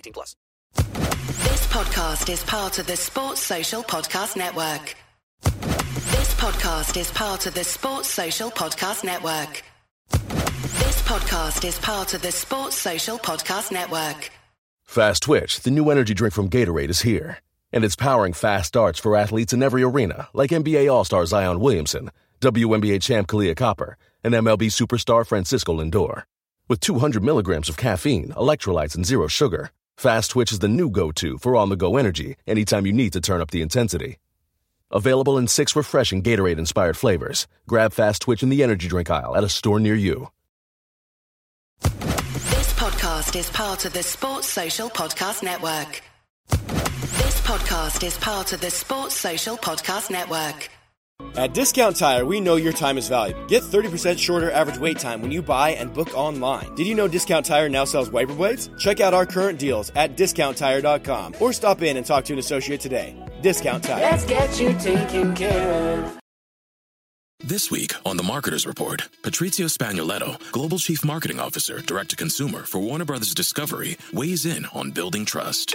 18 plus. This podcast is part of the Sports Social Podcast Network. This podcast is part of the Sports Social Podcast Network. This podcast is part of the Sports Social Podcast Network. Fast Twitch, the new energy drink from Gatorade, is here. And it's powering fast starts for athletes in every arena, like NBA All Star Zion Williamson, WNBA champ Kahleah Copper, and MLB superstar Francisco Lindor. With 200 milligrams of caffeine, electrolytes, and zero sugar, Fast Twitch is the new go to for on the go energy anytime you need to turn up the intensity. Available in six refreshing Gatorade inspired flavors. Grab Fast Twitch in the energy drink aisle at a store near you. This podcast is part of the Sports Social Podcast Network. This podcast is part of the Sports Social Podcast Network. At Discount Tire, we know your time is valuable. Get 30% shorter average wait time when you buy and book online. Did you know Discount Tire now sells wiper blades? Check out our current deals at discounttire.com or stop in and talk to an associate today. Discount Tire. Let's get you taken care of. This week on The Marketer's Report, Patrizio Spagnoletto, Global Chief Marketing Officer, Direct to Consumer for Warner Brothers Discovery, weighs in on building trust.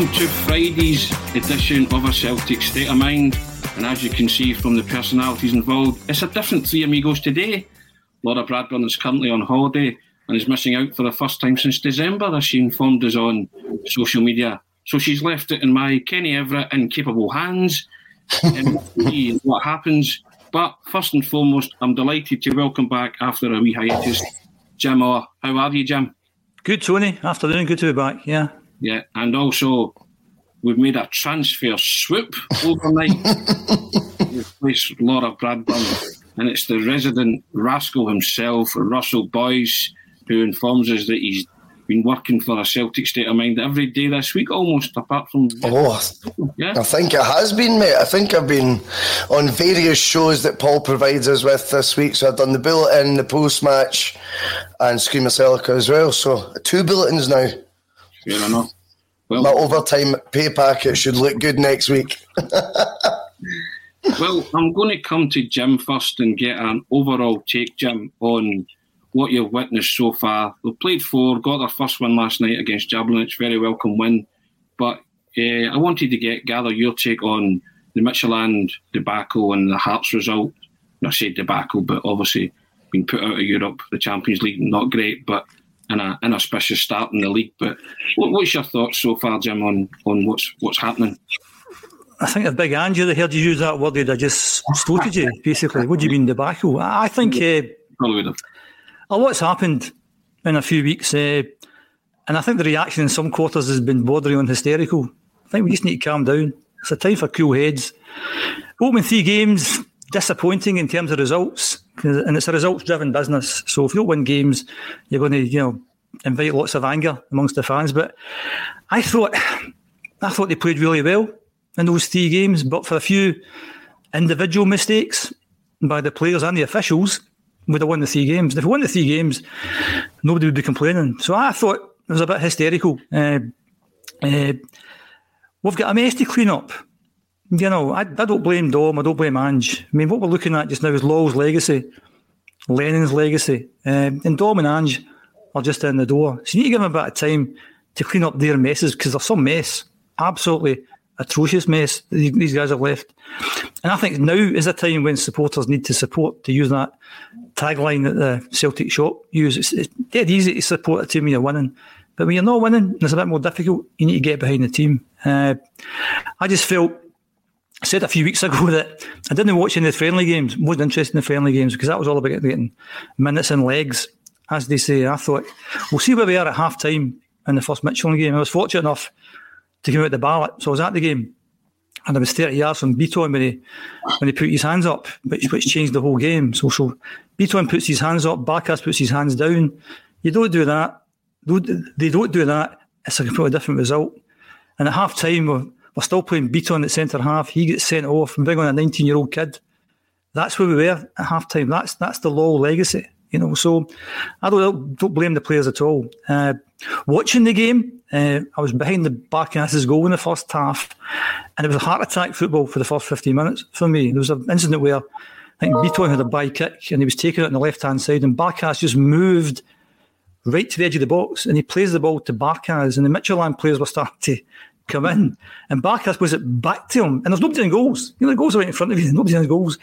Welcome to Friday's edition of A Celtic State of Mind. And as you can see from the personalities involved, it's a different three amigos today. Laura Bradburn is currently on holiday and is missing out for the first time since December, as she informed us on social media. So she's left it in my Kenny Everett incapable hands. and see what happens. But first and foremost, I'm delighted to welcome back after a wee hiatus, Jim Orr. How are you, Jim? Good, Tony. Afternoon. Good to be back. Yeah. Yeah, and also we've made a transfer swoop overnight. We've placed Laura Bradburn, and it's the resident rascal himself, Russell Boyce, who informs us that he's been working for a Celtic state of mind every day this week, almost apart from. Oh, yeah. I think it has been, mate. I think I've been on various shows that Paul provides us with this week. So I've done the bulletin, the post match, and Scream of Celica as well. So two bulletins now. Fair enough. Well, My overtime pay packet should look good next week. well, I'm going to come to Jim first and get an overall take, Jim, on what you've witnessed so far. They played four, got their first win last night against Jablonec, very welcome win. But Uh, I wanted to get gather your take on the Midtjylland debacle and the Hearts result. I say debacle, but obviously being put out of Europe, the Champions League, not great, but an a, inauspicious start in the league. But what, what's your thoughts so far, Jim, on, on what's what's happening? I think a big Angie, I heard you use that word, I just stoted you, basically. What do you mean, debacle? I think uh, a lot's happened in a few weeks, uh, and I think the reaction in some quarters has been bordering on hysterical. I think we just need to calm down. It's a time for cool heads. Opening three games, disappointing in terms of results, and it's a results-driven business. So if you don't win games, you're going to, you know, invite lots of anger amongst the fans. But I thought, I thought they played really well in those three games, but for a few individual mistakes by the players and the officials, we'd have won the three games. And if we won the three games, nobody would be complaining. So I thought it was a bit hysterical. Uh, uh, we've got a mess to clean up. You know, I, I don't blame Dom, I don't blame Ange. I mean, what we're looking at just now is Law's legacy, Lennon's legacy. Um, and Dom and Ange are just in the door. So you need to give them a bit of time to clean up their messes because there's some mess. Absolutely atrocious mess these guys have left. And I think now is a time when supporters need to support, to use that tagline that the Celtic shop use. It's, it's dead easy to support a team when you're winning. But when you're not winning, it's a bit more difficult. You need to get behind the team. Uh, I just felt, I said a few weeks ago that I didn't watch any of the friendly games, wasn't interested in the friendly games because that was all about getting minutes and legs, as they say. I thought, we'll see where we are at half time in the first Midtjylland game. I was fortunate enough to come out the ballot. So I was at the game and I was 30 yards from Bitton when he when he put his hands up, which which changed the whole game. So so Bitton puts his hands up, Barkas puts his hands down. You don't do that. They don't do that. It's a completely different result. And at half time, we're, still playing Bitton at centre half. He gets sent off and bring on a 19 year old kid. That's where we were at half time. That's that's the Law legacy. You know, so I don't don't blame the players at all. Uh, watching the game, uh, I was behind the Barkas's goal in the first half, and it was a heart attack football for the first 15 minutes for me. There was an incident where I think Bitton had a by kick and he was taking it on the left hand side, and Barkas just moved right to the edge of the box and he plays the ball to Barkas, and the Midtjylland players were starting to come in, and Barkas was it back to him, and there's nobody in goals. You know, the goals are right in front of you, nobody in goals.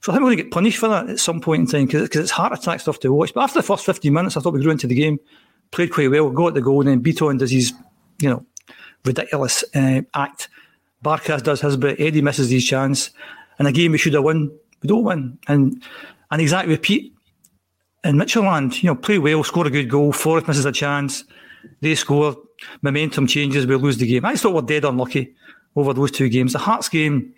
So I think we're going to get punished for that at some point in time because it's heart attack stuff to watch. But after the first 15 minutes, I thought we grew into the game, played quite well, got the goal, and then Bitton does his, you know, ridiculous uh, act. Barkas does his bit, Eddie misses his chance. And a game we should have won, we don't win. And an exact repeat in Midtjylland, you know, play well, score a good goal, Forrest misses a chance, they score, momentum changes, we lose the game. I thought we're dead unlucky over those two games. The Hearts game,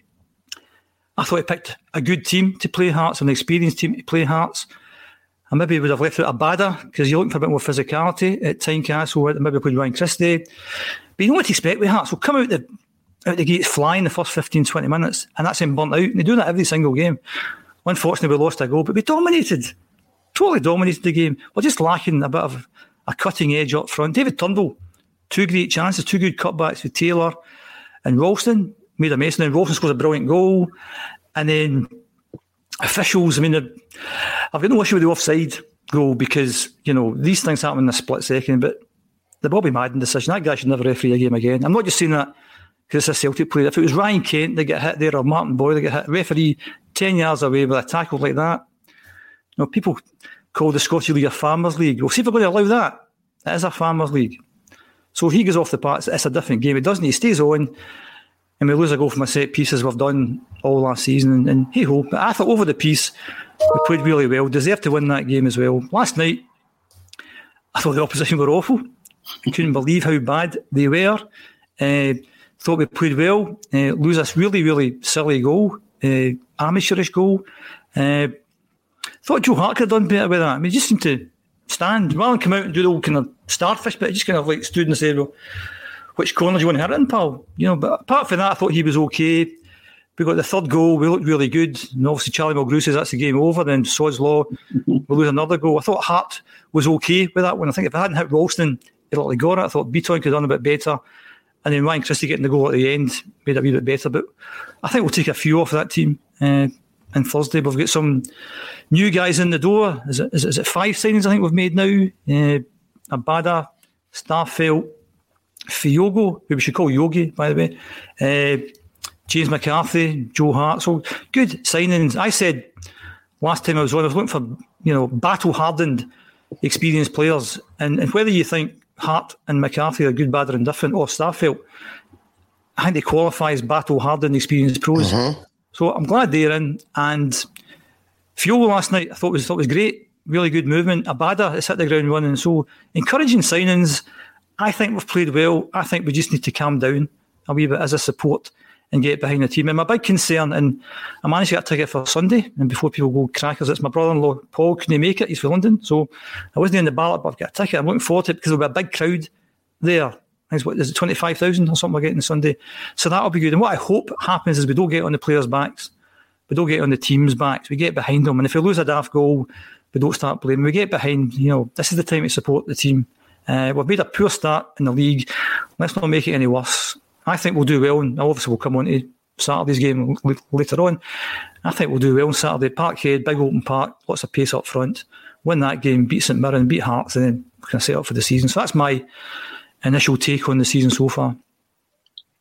I thought he picked a good team to play Hearts, an experienced team to play Hearts. And maybe it would have left out a badder because you're looking for a bit more physicality at Tynecastle. Maybe we played Ryan Christie. But you know what to expect with Hearts. We'll come out the out the gates flying the first 15, 20 minutes, and that's him burnt out. And they do that every single game. Unfortunately, we lost a goal, but we dominated. Totally dominated the game. We're just lacking a bit of a cutting edge up front. David Turnbull, two great chances, two good cutbacks with Taylor and Ralston made a mess. And then Ralston scores a brilliant goal. And then officials, I mean, I've got no issue with the offside goal because, you know, these things happen in a split second, but the Bobby Madden decision, that guy should never referee a game again. I'm not just saying that because it's a Celtic player. If it was Ryan Kent that get hit there or Martin Boyle that get hit, referee 10 yards away with a tackle like that, you know, people call the Scottish League a Farmers League. Well, see if we're going to allow that. It is a Farmers League. So he goes off the park, it's a different game. It doesn't, he stays on and we lose a goal from a set piece as we've done all last season. And, and hey ho, but I thought over the piece we played really well, deserved to win that game as well. Last night, I thought the opposition were awful. I couldn't believe how bad they were. Uh, thought we played well. Uh, lose this really, really silly goal, uh, amateurish goal. Uh, thought Joe Hart could have done better with that. I mean, just seemed to stand rather than come out and do the old kind of starfish, but he just kind of like stood and said, well, which corner do you want to hit in, pal? You know, but apart from that, I thought he was okay. We got the third goal, we looked really good. And obviously, Charlie Mulgrew says that's the game over. Then Sod's Law, we lose another goal. I thought Hart was okay with that one. I think if I hadn't hit Ralston, he'd likely got it. I thought Beaton could have done a bit better. And then Ryan Christie getting the goal at the end made it a wee bit better. But I think we'll take a few off that team. Uh, on Thursday, we've got some new guys in the door. Is it, is it, is it five signings I think we've made now? Uh, Abada, Starfelt, Kyogo, who we should call Yogi, by the way, uh, James McCarthy, Joe Hart. So good signings. I said last time I was on, I was looking for you know battle hardened, experienced players, and, and whether you think Hart and McCarthy are good, bad, or indifferent, or Starfelt, I think they qualify as battle hardened, experienced pros. Mm-hmm. So I'm glad they're in. And Fiolo last night I thought was thought was great. Really good movement. Abada has hit the ground running. So encouraging signings. I think we've played well. I think we just need to calm down a wee bit as a support and get behind the team. And my big concern, and I managed to get a ticket for Sunday, and before people go crackers, it's my brother-in-law Paul can he make it. He's from London, so I wasn't in the ballot, but I've got a ticket. I'm looking forward to it because there'll be a big crowd there. Is what is it twenty five thousand or something we're getting Sunday? So that'll be good. And what I hope happens is we don't get on the players' backs, we don't get on the team's backs. We get behind them, and if we lose a daft goal, we don't start blaming. We get behind. You know, this is the time to support the team. Uh, we've made a poor start in the league. Let's not make it any worse. I think we'll do well, and obviously we'll come on to Saturday's game later on. I think we'll do well on Saturday. Parkhead, big open park, lots of pace up front. Win that game, beat St Mirren, beat Hearts, and then can set up for the season. So that's my initial take on the season so far.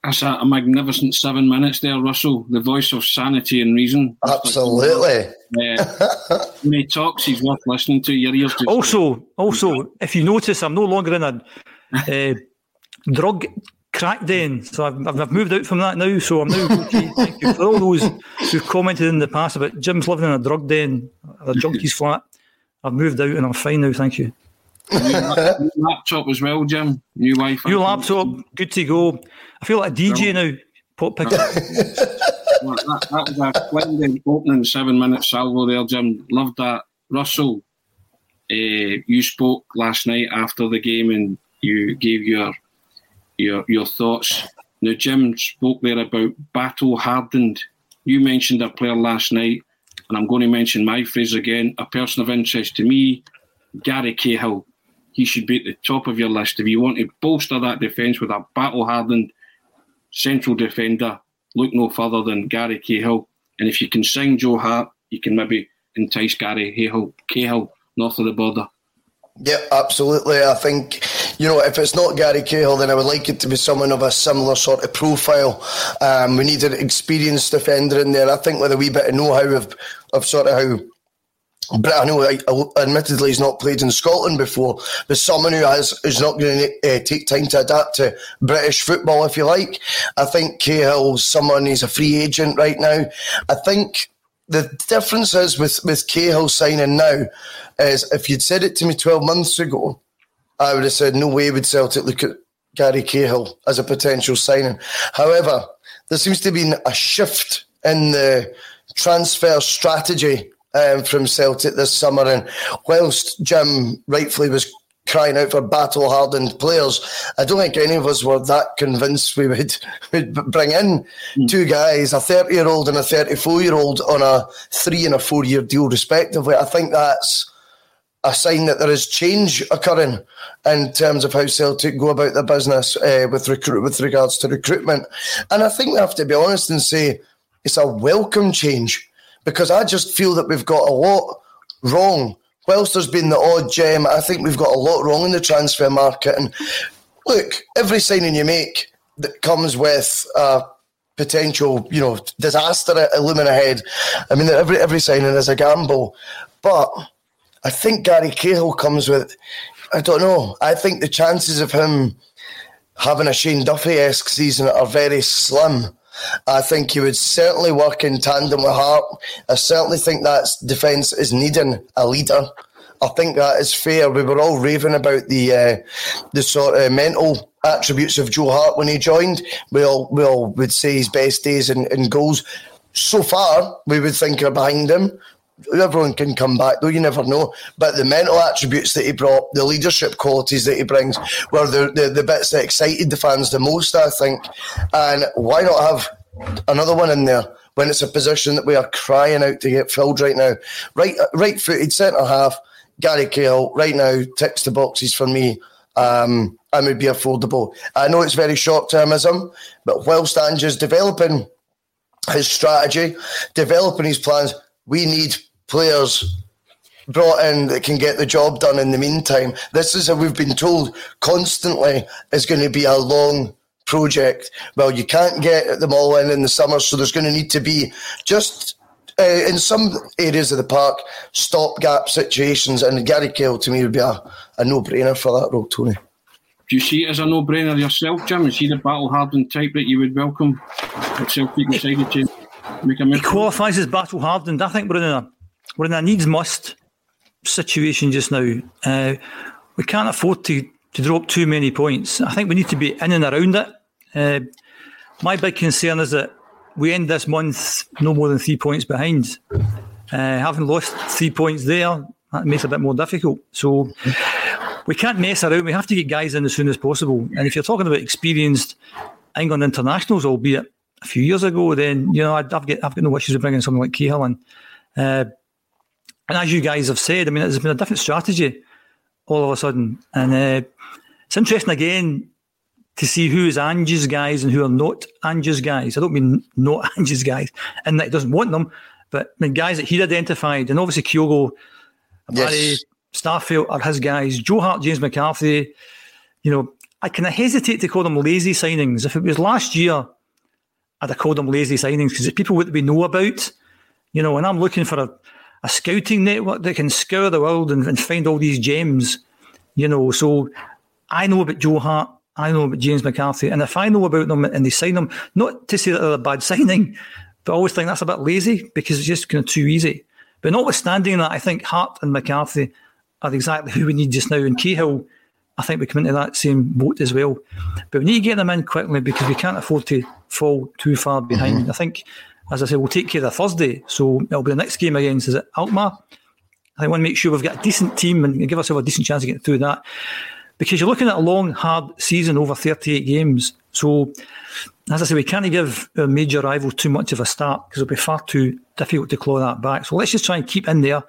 That's a, a, magnificent seven minutes there, Russell. The voice of sanity and reason. Absolutely. Uh, when he talks, he's worth listening to. Your ears. Also, also, if you notice, I'm no longer in a uh, drug crack den. So I've, I've moved out from that now. So I'm now okay. Thank you for all those who've commented in the past about Jim's living in a drug den, a junkie's flat. I've moved out and I'm fine now. Thank you. New laptop as well, Jim. New wife. New laptop, good to go. I feel like a DJ now. Pop pick. that, that, was a splendid opening seven minute salvo there, Jim. Loved that. Russell, uh, you spoke last night after the game and you gave your your your thoughts. Now, Jim spoke there about battle hardened. You mentioned a player last night, and I'm going to mention my phrase again. A person of interest to me, Gary Cahill. He should be at the top of your list if you want to bolster that defence with a battle hardened central defender. Look no further than Gary Cahill. And if you can sign Joe Hart, you can maybe entice Gary Cahill, Cahill north of the border. Yeah, absolutely. I think, you know, if it's not Gary Cahill, then I would like it to be someone of a similar sort of profile. Um, we need an experienced defender in there. I think with a wee bit of know how of, of sort of how. But I know, admittedly, he's not played in Scotland before, but someone who has is not going to uh, take time to adapt to British football, if you like. I think Cahill's someone, he's a free agent right now. I think the difference is with, with Cahill signing now is if you'd said it to me 12 months ago, I would have said, no way would Celtic look at Gary Cahill as a potential signing. However, there seems to be a shift in the transfer strategy um, from Celtic this summer. And whilst Jim rightfully was crying out for battle hardened players. I don't think any of us were that convinced we would, would bring in mm. two guys, a 30 year old and a 34 year old, on a three and a four year deal, respectively. I think that's a sign that there is change occurring in terms of how Celtic go about their business uh, with recruit with regards to recruitment. And I think we have to be honest and say it's a welcome change because I just feel that we've got a lot wrong whilst there's been the odd gem, I think we've got a lot wrong in the transfer market. And look, every signing you make that comes with a potential, you know, disaster looming ahead. I mean, every every signing is a gamble, but I think Gary Cahill comes with. I don't know. I think the chances of him having a Shane Duffy esque season are very slim. I think he would certainly work in tandem with Hart. I certainly think that defence is needing a leader. I think that is fair. We were all raving about the uh, the sort of mental attributes of Joe Hart when he joined. We all we all would say his best days and, in goals. So far, we would think are behind him. Everyone can come back, though you never know. But the mental attributes that he brought, the leadership qualities that he brings, were the, the, the bits that excited the fans the most, I think. And why not have another one in there when it's a position that we are crying out to get filled right now? Right, right footed centre half, Gary Cahill, right now, ticks the boxes for me. Um, and would be affordable. I know it's very short termism, but whilst Ange's developing his strategy, developing his plans, we need players brought in that can get the job done in the meantime. This is, we've been told constantly, is going to be a long project. Well, you can't get them all in in the summer, so there's going to need to be just uh, in some areas of the park stopgap situations. And Gary Cahill to me would be a, a no brainer for that role, Tony. Do you see it as a no brainer yourself, Jim? Is he the battle hardened type that you would welcome if Celtic decided to make a move? He qualifies as battle hardened. I think we're in a we're in a needs must situation just now. Uh, we can't afford to, to drop too many points. I think we need to be in and around it. Uh, my big concern is that we end this month no more than three points behind. Uh, having lost three points there, that makes it a bit more difficult. So we can't mess around. We have to get guys in as soon as possible. And if you're talking about experienced England internationals, albeit a few years ago, then you know I've got I've got no issues with bringing someone like Cahill in. Uh, and as you guys have said, I mean, it's been a different strategy all of a sudden, and uh, it's interesting again to see who is Ange's guys and who are not Ange's guys. I don't mean not Ange's guys, and that he doesn't want them, but I mean guys that he'd identified, and obviously Kyogo, yes. Barry, Starfelt are his guys. Joe Hart, James McCarthy. You know, I kind of hesitate to call them lazy signings. If it was last year, I'd have called them lazy signings because it's people that we know about. You know, and I'm looking for a, a scouting network that can scour the world and, and find all these gems. You know, so I know about Joe Hart. I know about James McCarthy. And if I know about them and they sign them, not to say that they're a bad signing, but I always think that's a bit lazy because it's just kind of too easy. But notwithstanding that, I think Hart and McCarthy are exactly who we need just now. And Cahill, I think we come into that same boat as well. But we need to get them in quickly because we can't afford to fall too far behind. Mm-hmm. I think, as I said, we'll take care of Thursday. So it'll be the next game against, is it Alkmaar? I want to make sure we've got a decent team and give ourselves a decent chance of getting through that because you're looking at a long, hard season over 38 games. So, as I say, we can't give our major rival too much of a start because it'll be far too difficult to claw that back. So let's just try and keep in there.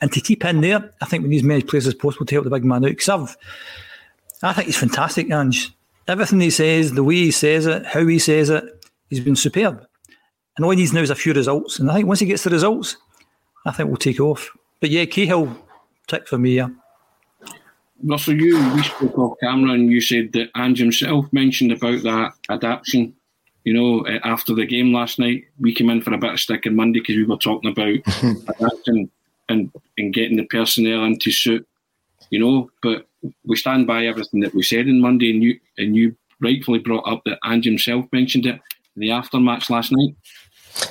And to keep in there, I think we need as many players as possible to help the big man out. Because I've, I think he's fantastic, Ange. Everything he says, the way he says it, how he says it, he's been superb. And all he needs now is a few results. And I think once he gets the results, I think we'll take off. But yeah, Cahill, tick for me, yeah. Russell, you we spoke off camera and you said that Ange himself mentioned about that adaptation. You know, eh, after the game last night, we came in for a bit of stick on Monday because we were talking about adapting and, and getting the personnel into suit. You know, but we stand by everything that we said on Monday, and you and you rightfully brought up that Ange himself mentioned it in the aftermatch last night.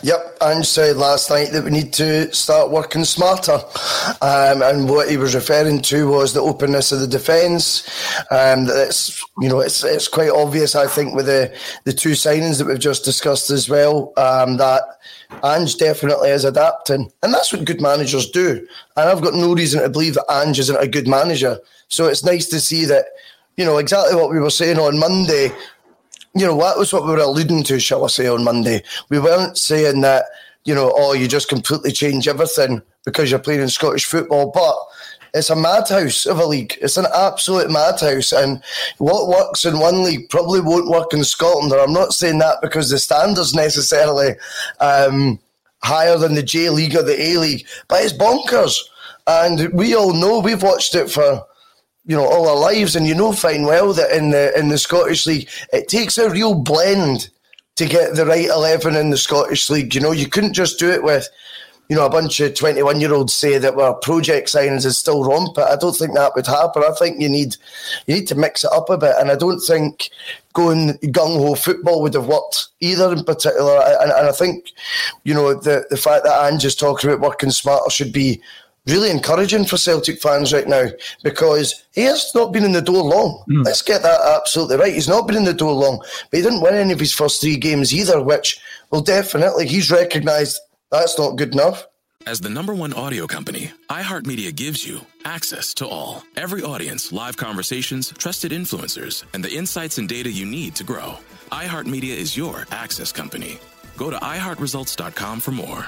Yep, Ange said last night that we need to start working smarter. Um, and what he was referring to was the openness of the defence. Um, it's, you know, it's, it's quite obvious, I think, with the, the two signings that we've just discussed as well, um, that Ange definitely is adapting. And that's what good managers do. And I've got no reason to believe that Ange isn't a good manager. So it's nice to see that, you know, exactly what we were saying on Monday you know, that was what we were alluding to, shall I say, on Monday. We weren't saying that, you know, oh, you just completely change everything because you're playing in Scottish football, but it's a madhouse of a league. It's an absolute madhouse. And what works in one league probably won't work in Scotland. And I'm not saying that because the standards necessarily um, higher than the J League or the A League, but it's bonkers. And we all know we've watched it for you know all our lives, and you know fine well that in the in the Scottish League it takes a real blend to get the right eleven in the Scottish League. You know, you couldn't just do it with you know a bunch of twenty one year olds say that were project signings is still but I don't think that would happen. I think you need you need to mix it up a bit, and I don't think going gung ho football would have worked either in particular. And, and I think you know the the fact that Ange is talking about working smarter should be really encouraging for Celtic fans right now because he has not been in the door long. Mm. Let's get that absolutely right. He's not been in the door long, but he didn't win any of his first three games either, which, well, definitely he's recognised that's not good enough. As the number one audio company, iHeartMedia gives you access to all. Every audience, live conversations, trusted influencers, and the insights and data you need to grow. iHeartMedia is your access company. Go to iHeartResults.com for more.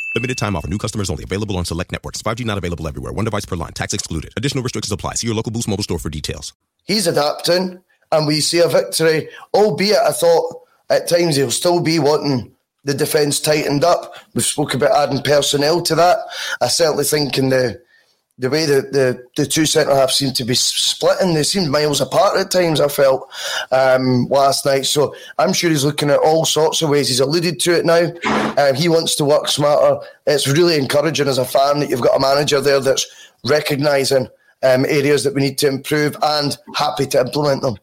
Limited time offer. New customers only. Available on select networks. 5G not available everywhere. One device per line. Tax excluded. Additional restrictions apply. See your local Boost Mobile store for details. He's adapting, and we see a victory. Albeit, I thought at times he'll still be wanting the defence tightened up. We've spoke about adding personnel to that. I certainly think in the the way that the, the two centre halves seem to be splitting, they seemed miles apart at times, I felt, um, last night. So I'm sure he's looking at all sorts of ways. He's alluded to it now. Um, he wants to work smarter. It's really encouraging as a fan that you've got a manager there that's recognising um, areas that we need to improve and happy to implement them.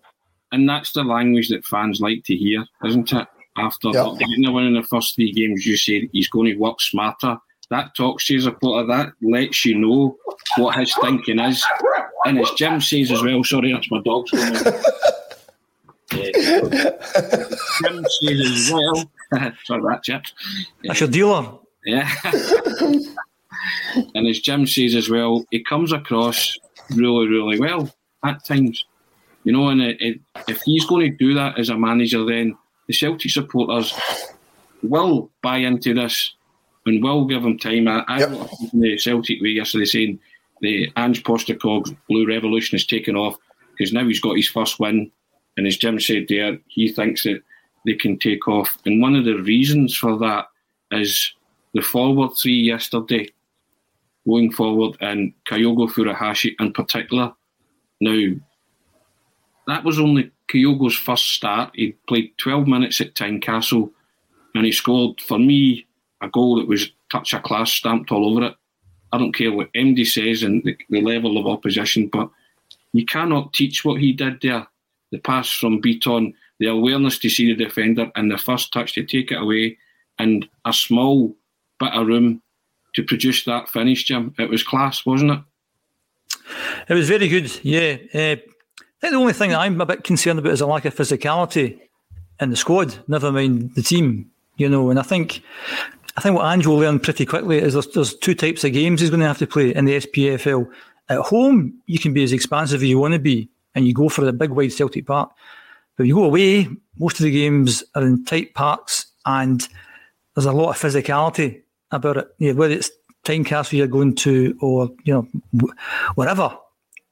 And that's the language that fans like to hear, isn't it? After yep. getting one in the first three games, you said he's going to work smarter that talks to you as a supporter, that lets you know what his thinking is. And as Jim says as well, sorry, that's my dog's going Jim says as well, sorry about that, Chips. That's your dealer. Yeah. and as Jim says as well, he comes across really, really well at times. You know, and it, it, if he's going to do that as a manager, then the Celtic supporters will buy into this and will give him time. I, I yep. the Celtic way yesterday saying the Ange Postecoglou's Blue Revolution has taken off because now he's got his first win, and as Jim said there, he thinks that they can take off. And one of the reasons for that is the forward three yesterday, going forward, and Kyogo Furuhashi in particular. Now, that was only Kyogo's first start. He played 12 minutes at Tynecastle and he scored, for me, a goal that was touch of class stamped all over it. I don't care what MD says and the, the level of opposition, but you cannot teach what he did there. The pass from Bitton, the awareness to see the defender, and the first touch to take it away, and a small bit of room to produce that finish, Jim. It was class, wasn't it? It was very good, yeah. Uh, I think the only thing that I'm a bit concerned about is a lack of physicality in the squad, never mind the team, you know. And I think I think what Ange will learn pretty quickly is there's, there's two types of games he's going to have to play in the SPFL. At home, you can be as expansive as you want to be, and you go for the big wide Celtic Park. But you go away, most of the games are in tight parks, and there's a lot of physicality about it. Yeah, whether it's Tynecastle you're going to, or you know, whatever,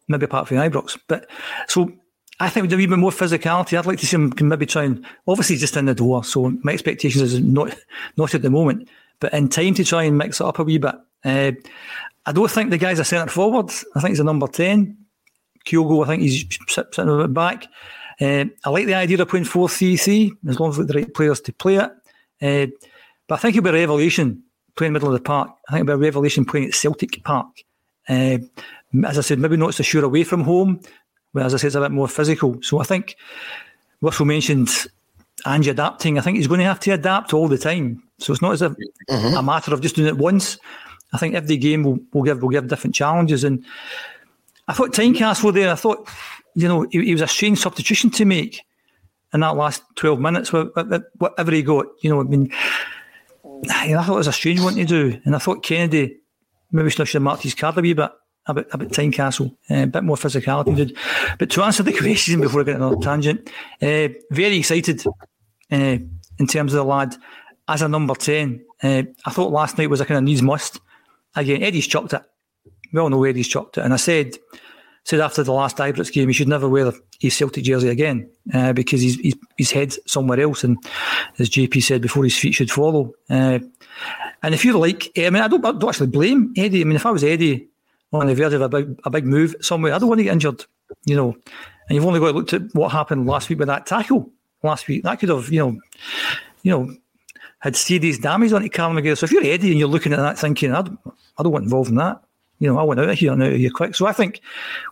maybe apart from Ibrox. But so I think with a wee bit more physicality, I'd like to see him maybe try and obviously just in the door. So my expectations is not not at the moment, but in time to try and mix it up a wee bit. Uh, I don't think the guy's a centre forward. I think he's a number ten. Kyogo, I think he's sitting a bit back. Uh, I like the idea of playing 4 3 3 as long as we've the right players to play it. Uh, but I think it'll be a revelation playing middle of the park. I think it'll be a revelation playing at Celtic Park. Uh, as I said, maybe not so sure away from home, but as I said, it's a bit more physical. So I think Russell mentioned Ange adapting. I think he's going to have to adapt all the time. So it's not as a, mm-hmm. a matter of just doing it once. I think every game will, will give will give different challenges. And I thought Tynecastle there, I thought, you know, he, he, was a strange substitution to make in that last 12 minutes, whatever he got. You know, I mean, I thought it was a strange one to do. And I thought Kennedy maybe should have marked his card a wee bit about about Tynecastle, uh, a bit more physicality. Dude. But to answer the question before I get another tangent, uh, very excited uh, in terms of the lad as a number ten. Uh, I thought last night was a kind of needs must. Again, Eddie's chucked it. We all know Eddie's chucked it, and I said said after the last Ibrox game he should never wear his Celtic jersey again because he's, he's, his head's somewhere else, and as JP said before, his feet should follow. And if you like, I mean, I don't, I don't actually blame Eddie. I mean, if I was Eddie Oh, on the verge of a big a big move somewhere. I don't want to get injured, you know. And you've only got to look at what happened last week with that tackle last week. That could have, you know, you know, had serious damage on it, Callum McGregor. So if you're Eddie and you're looking at that thinking, I don't, I don't want involved in that. You know, I went out of here and out of here quick. So I think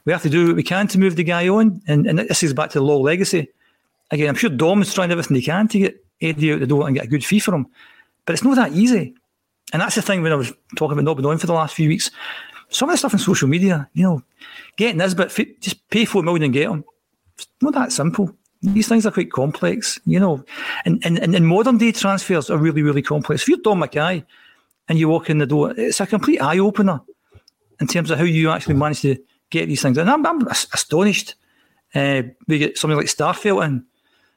we have to do what we can to move the guy on. And, and this is back to the low legacy. Again, I'm sure Dom's trying everything he can to get Eddie out the door and get a good fee for him. But it's not that easy. And that's the thing when I was talking about not being on for the last few weeks some of the stuff on social media, you know, getting this bit, just pay four million and get them. It's not that simple. These things are quite complex, you know. And, and, and modern day transfers are really, really complex. If you're Dom McKay and you walk in the door. It's a complete eye opener in terms of how you actually manage to get these things. And I'm, I'm astonished. Uh, we get something like Starfelt in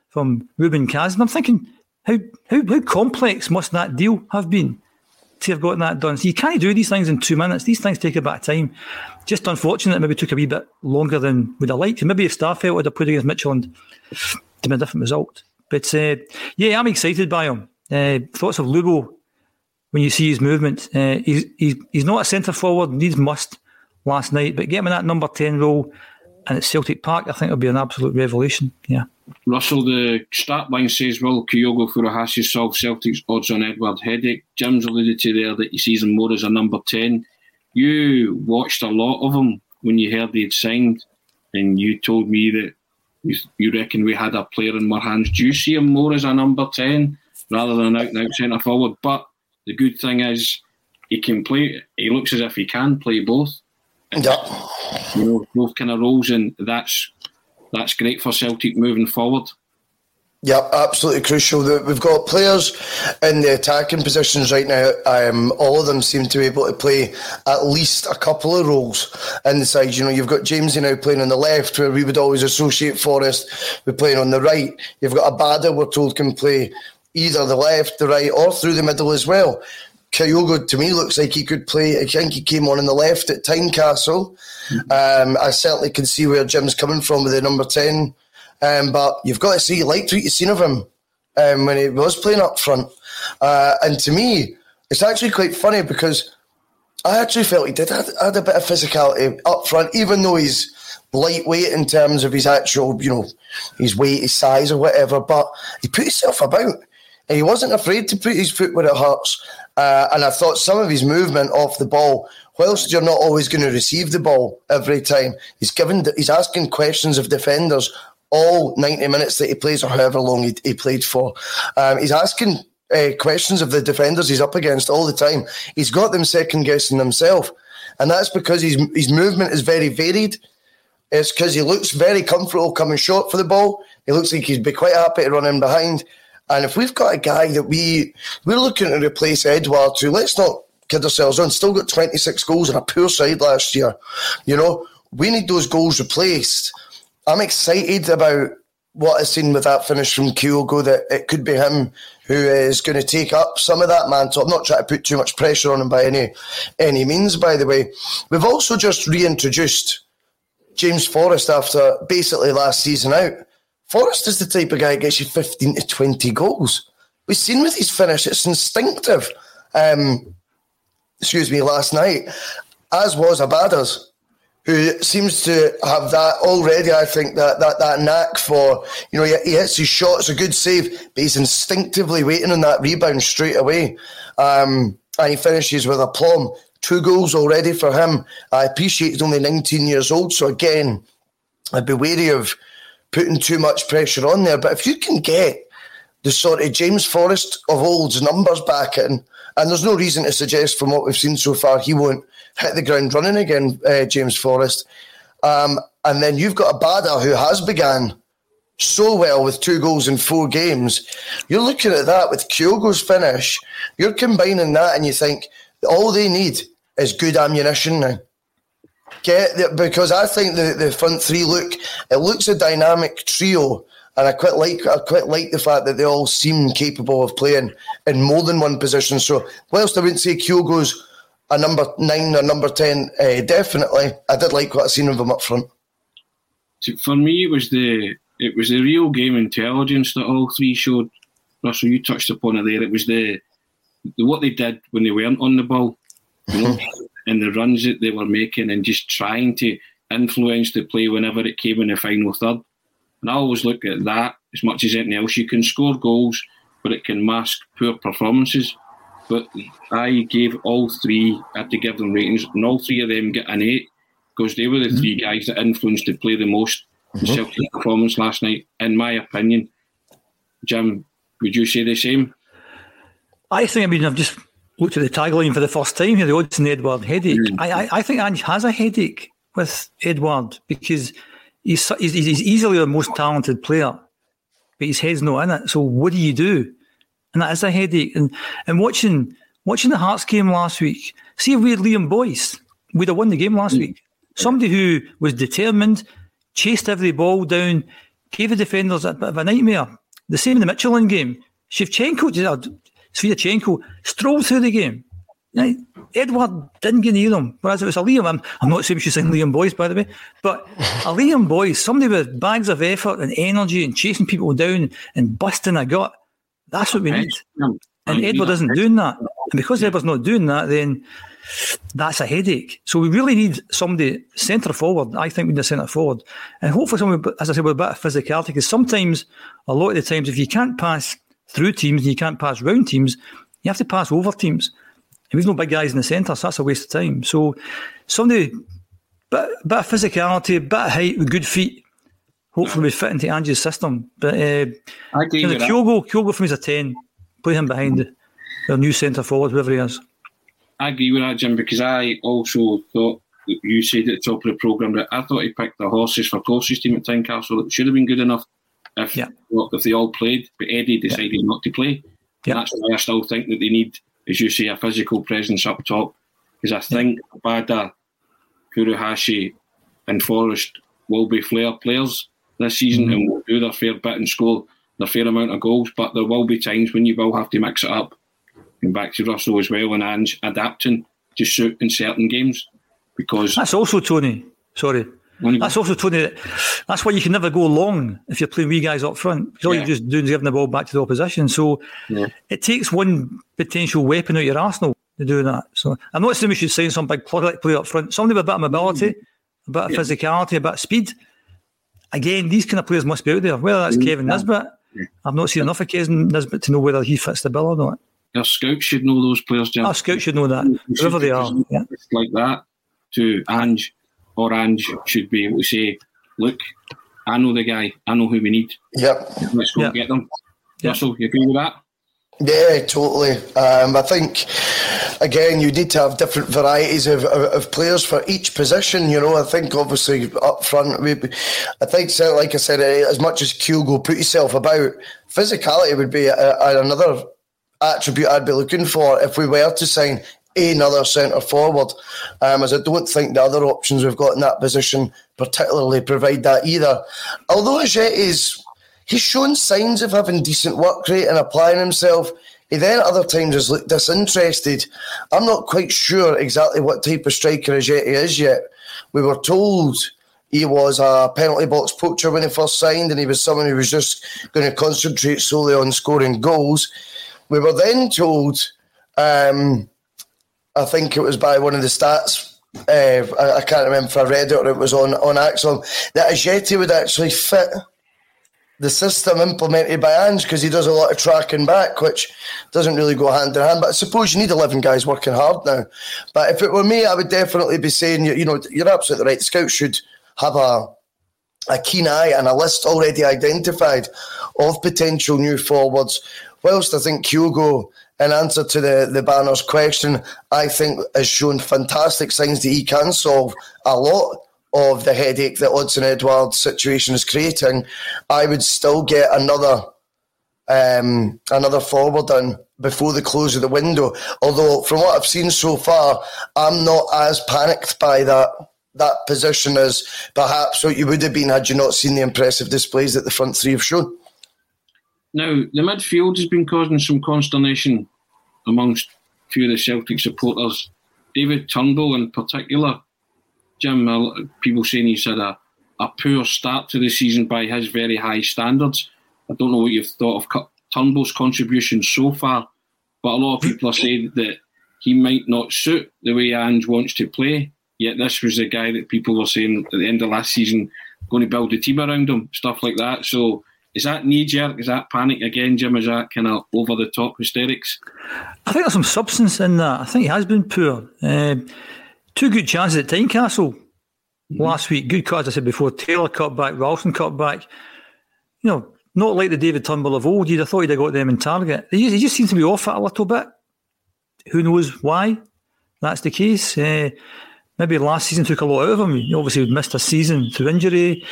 from Rubin Kaz, and I'm thinking, how, how how complex must that deal have been to have gotten that done? So you can't do these things in two minutes. These things take a bit of time. Just unfortunate, maybe took a wee bit longer than we'd have liked. Maybe if Starfelt would have put against Midtjylland and been a different result. But uh, yeah, I'm excited by him. Uh, thoughts of Lubo when you see his movement. Uh, he's, he's he's not a centre forward, needs must last night, but get him in that number 10 role and at Celtic Park, I think it'll be an absolute revolution. Yeah. Russell, the start line says, Will Kyogo Furuhashi solve Celtic's Odsonne Edouard Headache? Jim's alluded to there that he sees him more as a number 10. You watched a lot of him when you heard he'd signed, and you told me that you reckon we had a player in more hands. Do you see him more as a number 10 rather than an out and out centre forward? But the good thing is he can play, he looks as if he can play both. Yeah. You know, both kind of roles, and that's that's great for Celtic moving forward. Yeah, absolutely crucial. We've got players in the attacking positions right now. Um, all of them seem to be able to play at least a couple of roles inside. You know, you've got Jamesy now playing on the left, where we would always associate Forrest with playing on the right. You've got Abada, we're told, can play either the left, the right, or through the middle as well. Kyogo to me looks like he could play. I think he came on in the left at Tynecastle. Mm-hmm. Um, I certainly can see where Jim's coming from with the number 10. Um, but you've got to see, you liked what you've seen of him um, when he was playing up front. Uh, and to me, it's actually quite funny because I actually felt he did had, had a bit of physicality up front, even though he's lightweight in terms of his actual, you know, his weight, his size, or whatever. But he put himself about. And he wasn't afraid to put his foot where it hurts. Uh, and I thought some of his movement off the ball, whilst you're not always going to receive the ball every time, he's given he's asking questions of defenders all 90 minutes that he plays or however long he, he played for. Um, he's asking uh, questions of the defenders he's up against all the time. He's got them second guessing himself. And that's because his, his movement is very varied. It's because he looks very comfortable coming short for the ball. He looks like he'd be quite happy to run in behind. And if we've got a guy that we we're looking to replace Edouard to, let's not kid ourselves on. Still got 26 goals and a poor side last year. You know, we need those goals replaced. I'm excited about what I've seen with that finish from Kyogo that it could be him who is going to take up some of that mantle. I'm not trying to put too much pressure on him by any any means, by the way. We've also just reintroduced James Forrest after basically last season out. Forrest is the type of guy that gets you 15 to 20 goals. We've seen with his finish, it's instinctive. Um, excuse me, last night, as was Abada's, who seems to have that already. I think that that, that knack for, you know, he, he hits his shots, a good save, but he's instinctively waiting on that rebound straight away. Um, and he finishes with a plum. Two goals already for him. I appreciate he's only 19 years old, so again, I'd be wary of putting too much pressure on there. But if you can get the sort of James Forrest of old's numbers back in, and there's no reason to suggest from what we've seen so far he won't hit the ground running again, uh, James Forrest. Um, and then you've got a Abada who has began so well with two goals in four games. You're looking at that with Kyogo's finish. You're combining that, and you think all they need is good ammunition now get because I think the, the front three look it looks a dynamic trio, and I quite like I quite like the fact that they all seem capable of playing in more than one position. So whilst I wouldn't say Kyogo's a number nine or number ten, uh, definitely I did like what I seen of him up front. For me, it was the it was the real game intelligence that all three showed. Russell, you touched upon it there. It was the, the what they did when they weren't on the ball. You know, and the runs that they were making and just trying to influence the play whenever it came in the final third. And I always look at that as much as anything else. You can score goals, but it can mask poor performances. But I gave all three, I had to give them ratings, and all three of them get an eight because they were the mm-hmm. three guys that influenced the play the most. Mm-hmm. The Celtic performance last night, in my opinion. Jim, would you say the same? I think, I mean, I've just looked at the tagline for the first time here, the Odsonne Edouard headache. Mm. I, I, I, think Ange has a headache with Edouard because he's, he's, he's easily the most talented player, but his head's not in it. So what do you do? And that is a headache. And and watching watching the Hearts game last week, see if we had Liam Boyce, we'd have won the game last mm. week. Somebody who was determined, chased every ball down, gave the defenders a bit of a nightmare. The same in the Midtjylland game. Shevchenko, Sviatchenko strolled through the game. Edouard didn't get near him, whereas it was a Liam. I'm, I'm not saying should sing Liam Boyce, by the way, but a Liam Boyce, somebody with bags of effort and energy and chasing people down and busting a gut. That's what we need. And Edouard isn't doing that. And because Edouard's not doing that, then that's a headache. So we really need somebody centre forward. I think we need a centre forward, and hopefully someone, as I said, with a bit of physicality. Because sometimes, a lot of the times, if you can't pass through teams and you can't pass round teams, you have to pass over teams. And we've no big guys in the centre, so that's a waste of time. So somebody, bit, bit of physicality, bit of height with good feet. Hopefully, we fit into Ange's system. But uh, I agree you know, Kyogo, Kyogo for me is a ten. Play him behind the new centre forward, whoever he is. I agree with that, Jim, because I also thought you said at the top of the programme that I thought he picked the horses for closest team at Tynecastle that should have been good enough if yeah. if they all played, but Eddie decided yeah. not to play. Yeah. That's why I still think that they need, as you say, a physical presence up top. Because I think Bada, Furuhashi, and Forrest will be flair players this season mm-hmm. and will do their fair bit and score their fair amount of goals. But there will be times when you will have to mix it up and back to Russell as well and Ange adapting to suit in certain games because that's also Tony. Sorry, that's also Tony. That's why you can never go long if you're playing wee guys up front. Because all yeah. you're just doing is giving the ball back to the opposition. So yeah. it takes one potential weapon out your arsenal to do that. So I'm not saying we should sign some big plug play up front. Somebody with a bit of mobility, a bit of yeah. physicality, a bit of speed. Again, these kind of players must be out there. Whether that's mm, Kevin Nisbet, I've not seen enough of Kevin Nisbet to know whether he fits the bill or not. Our scouts should know those players, Jim. Our scouts should know that, whoever they are. Yeah. Like that to Ange, or Ange should be able to say, look, I know the guy, I know who we need. Yep. Let's go yep. get them. Yep. Russell, you agree with that? Yeah, totally. Um, I think again you need to have different varieties of, of, of, players for each position. You know, I think obviously up front, we, I think like I said, as much as Kyogo put himself about, physicality would be a, a, another attribute I'd be looking for if we were to sign another centre forward, um, as I don't think the other options we've got in that position particularly provide that either. Although Ajeti is, he's shown signs of having decent work rate and applying himself. He then other times has looked disinterested. I'm not quite sure exactly what type of striker Ajeti is yet. We were told he was a penalty box poacher when he first signed, and he was someone who was just going to concentrate solely on scoring goals. We were then told, um, I think it was by one of the stats. Uh, I, I, can't remember if I read it or it was on on ACSOM that Ajeti would actually fit the system implemented by Ange because he does a lot of tracking back, which doesn't really go hand in hand. But I suppose you need 11 guys working hard now. But if it were me, I would definitely be saying, you, you know, you're absolutely right. Scouts should have a a keen eye and a list already identified of potential new forwards whilst I think Kyogo, in answer to the, the banner's question, I think has shown fantastic signs that he can solve a lot of the headache that Odsonne Edouard's situation is creating, I would still get another um, another forward in before the close of the window. Although from what I've seen so far, I'm not as panicked by that that position as perhaps what you would have been had you not seen the impressive displays that the front three have shown. Now, the midfield has been causing some consternation amongst a few of the Celtic supporters. David Turnbull, in particular, Jim, people saying he's had a, a poor start to the season by his very high standards. I don't know what you've thought of Turnbull's contribution so far, but a lot of people are saying that he might not suit the way Ange wants to play. Yet this was the guy that people were saying at the end of last season going to build a team around him, stuff like that. So is that knee jerk? Is that panic again, Jim? Is that kind of over the top hysterics? I think there's some substance in that. I think he has been poor. Uh, two good chances at Tynecastle mm-hmm. last week. Good cut, as I said before. Taylor cut back, Ralston cut back. You know, not like the David Turnbull of old. You'd have thought he'd have got them in target. He just, he just seems to be off it a little bit. Who knows why that's the case? Uh, maybe last season took a lot out of him. Obviously, He obviously missed a season through injury.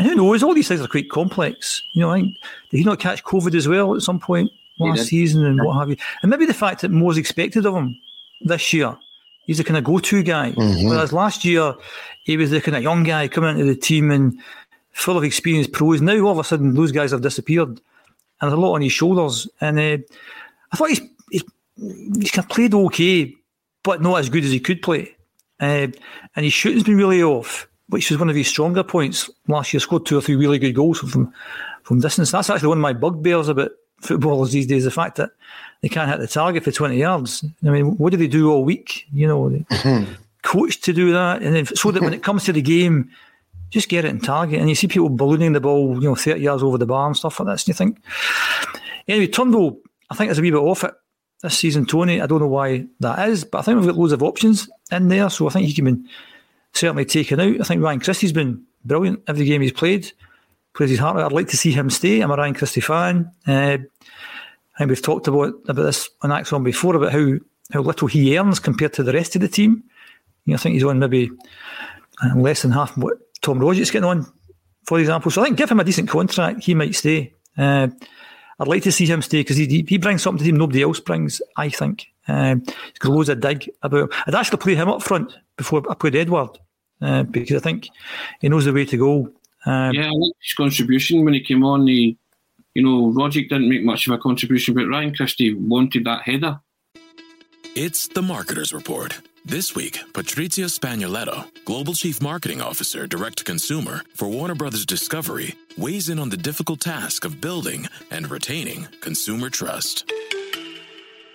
And who knows? All these things are quite complex. You know, I think, did he not catch COVID as well at some point last season and what have you. And maybe the fact that more is expected of him this year. He's the kind of go-to guy. Mm-hmm. Whereas last year he was the kind of young guy coming into the team and full of experienced pros. Now all of a sudden those guys have disappeared, and there's a lot on his shoulders. And uh, I thought he's, he's he's kind of played okay, but not as good as he could play. Uh, and his shooting's been really off, which was one of his stronger points last year. Scored two or three really good goals from from distance. That's actually one of my bugbears about footballers these days: the fact that they can't hit the target for twenty yards. I mean, what do they do all week? You know, mm-hmm. coach to do that, and then so that when it comes to the game, just get it in target. And you see people ballooning the ball, you know, thirty yards over the bar and stuff like that. And you think, anyway, Turnbull, I think is a wee bit off it this season, Tony. I don't know why that is, but I think we've got loads of options in there, so I think he can be certainly taken out. I think Ryan Christie's been brilliant every game he's played. Plays his heart out. I'd like to see him stay. I'm a Ryan Christie fan. Uh, and we've talked about about this on ACSOM before about how, how little he earns compared to the rest of the team. You know, I think he's on maybe uh, less than half what Tom Rogic getting on, for example. So I think give him a decent contract, he might stay. Uh, I'd like to see him stay because he, he brings something to team nobody else brings, I think. Um, he's got loads of dig about I'd actually play him up front before I played Edouard uh, because I think he knows the way to go. Um, yeah, I like his contribution when he came on. He, you know, Rogic didn't make much of a contribution, but Ryan Christie wanted that header. It's the Marketer's Report. This week, Patrizia Spagnoletto, Global Chief Marketing Officer, Direct to Consumer for Warner Brothers Discovery, weighs in on the difficult task of building and retaining consumer trust.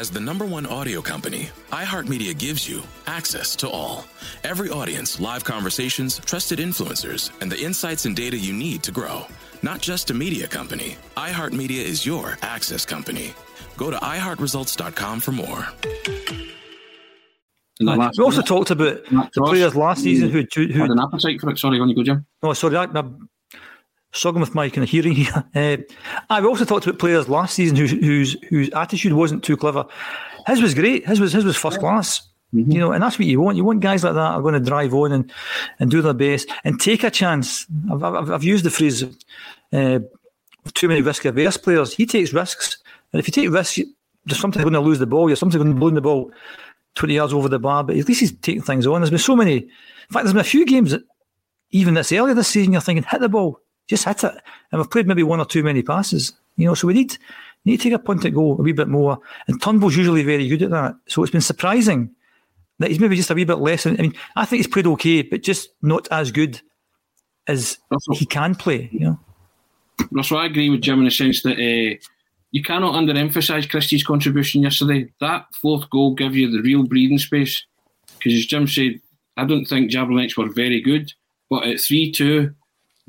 As the number one audio company, iHeartMedia gives you access to all. Every audience, live conversations, trusted influencers, and the insights and data you need to grow. Not just a media company, iHeartMedia is your access company. Go to iHeartResults.com for more. Uh, we also talked about the players last season who, who, who had an appetite for it. Sorry, on you go, Jim. Oh, sorry, I, am struggling with my kind of hearing here. Uh, I also talked about players last season whose whose whose attitude wasn't too clever. His was great. His was his was first class. Mm-hmm. You know, and that's what you want. You want guys like that are going to drive on and, and do their best and take a chance. I've, I've, I've used the phrase uh, too many risk averse players. He takes risks. And if you take risks, you're sometimes going to lose the ball. You're sometimes going to blow the ball 20 yards over the bar. But at least he's taking things on. There's been so many. In fact, there's been a few games that even this earlier this season, you're thinking, hit the ball, just hit it. And we've played maybe one or two many passes. You know, so we need need to take a punt at goal a wee bit more. And Turnbull's usually very good at that. So it's been surprising that he's maybe just a wee bit less. I mean, I think he's played okay, but just not as good as Russell, he can play. You know. Russell, I agree with Jim in the sense that uh, you cannot underemphasise Christie's contribution yesterday. That fourth goal gave you the real breathing space because, as Jim said, I don't think Jablonec were very good, but at three two,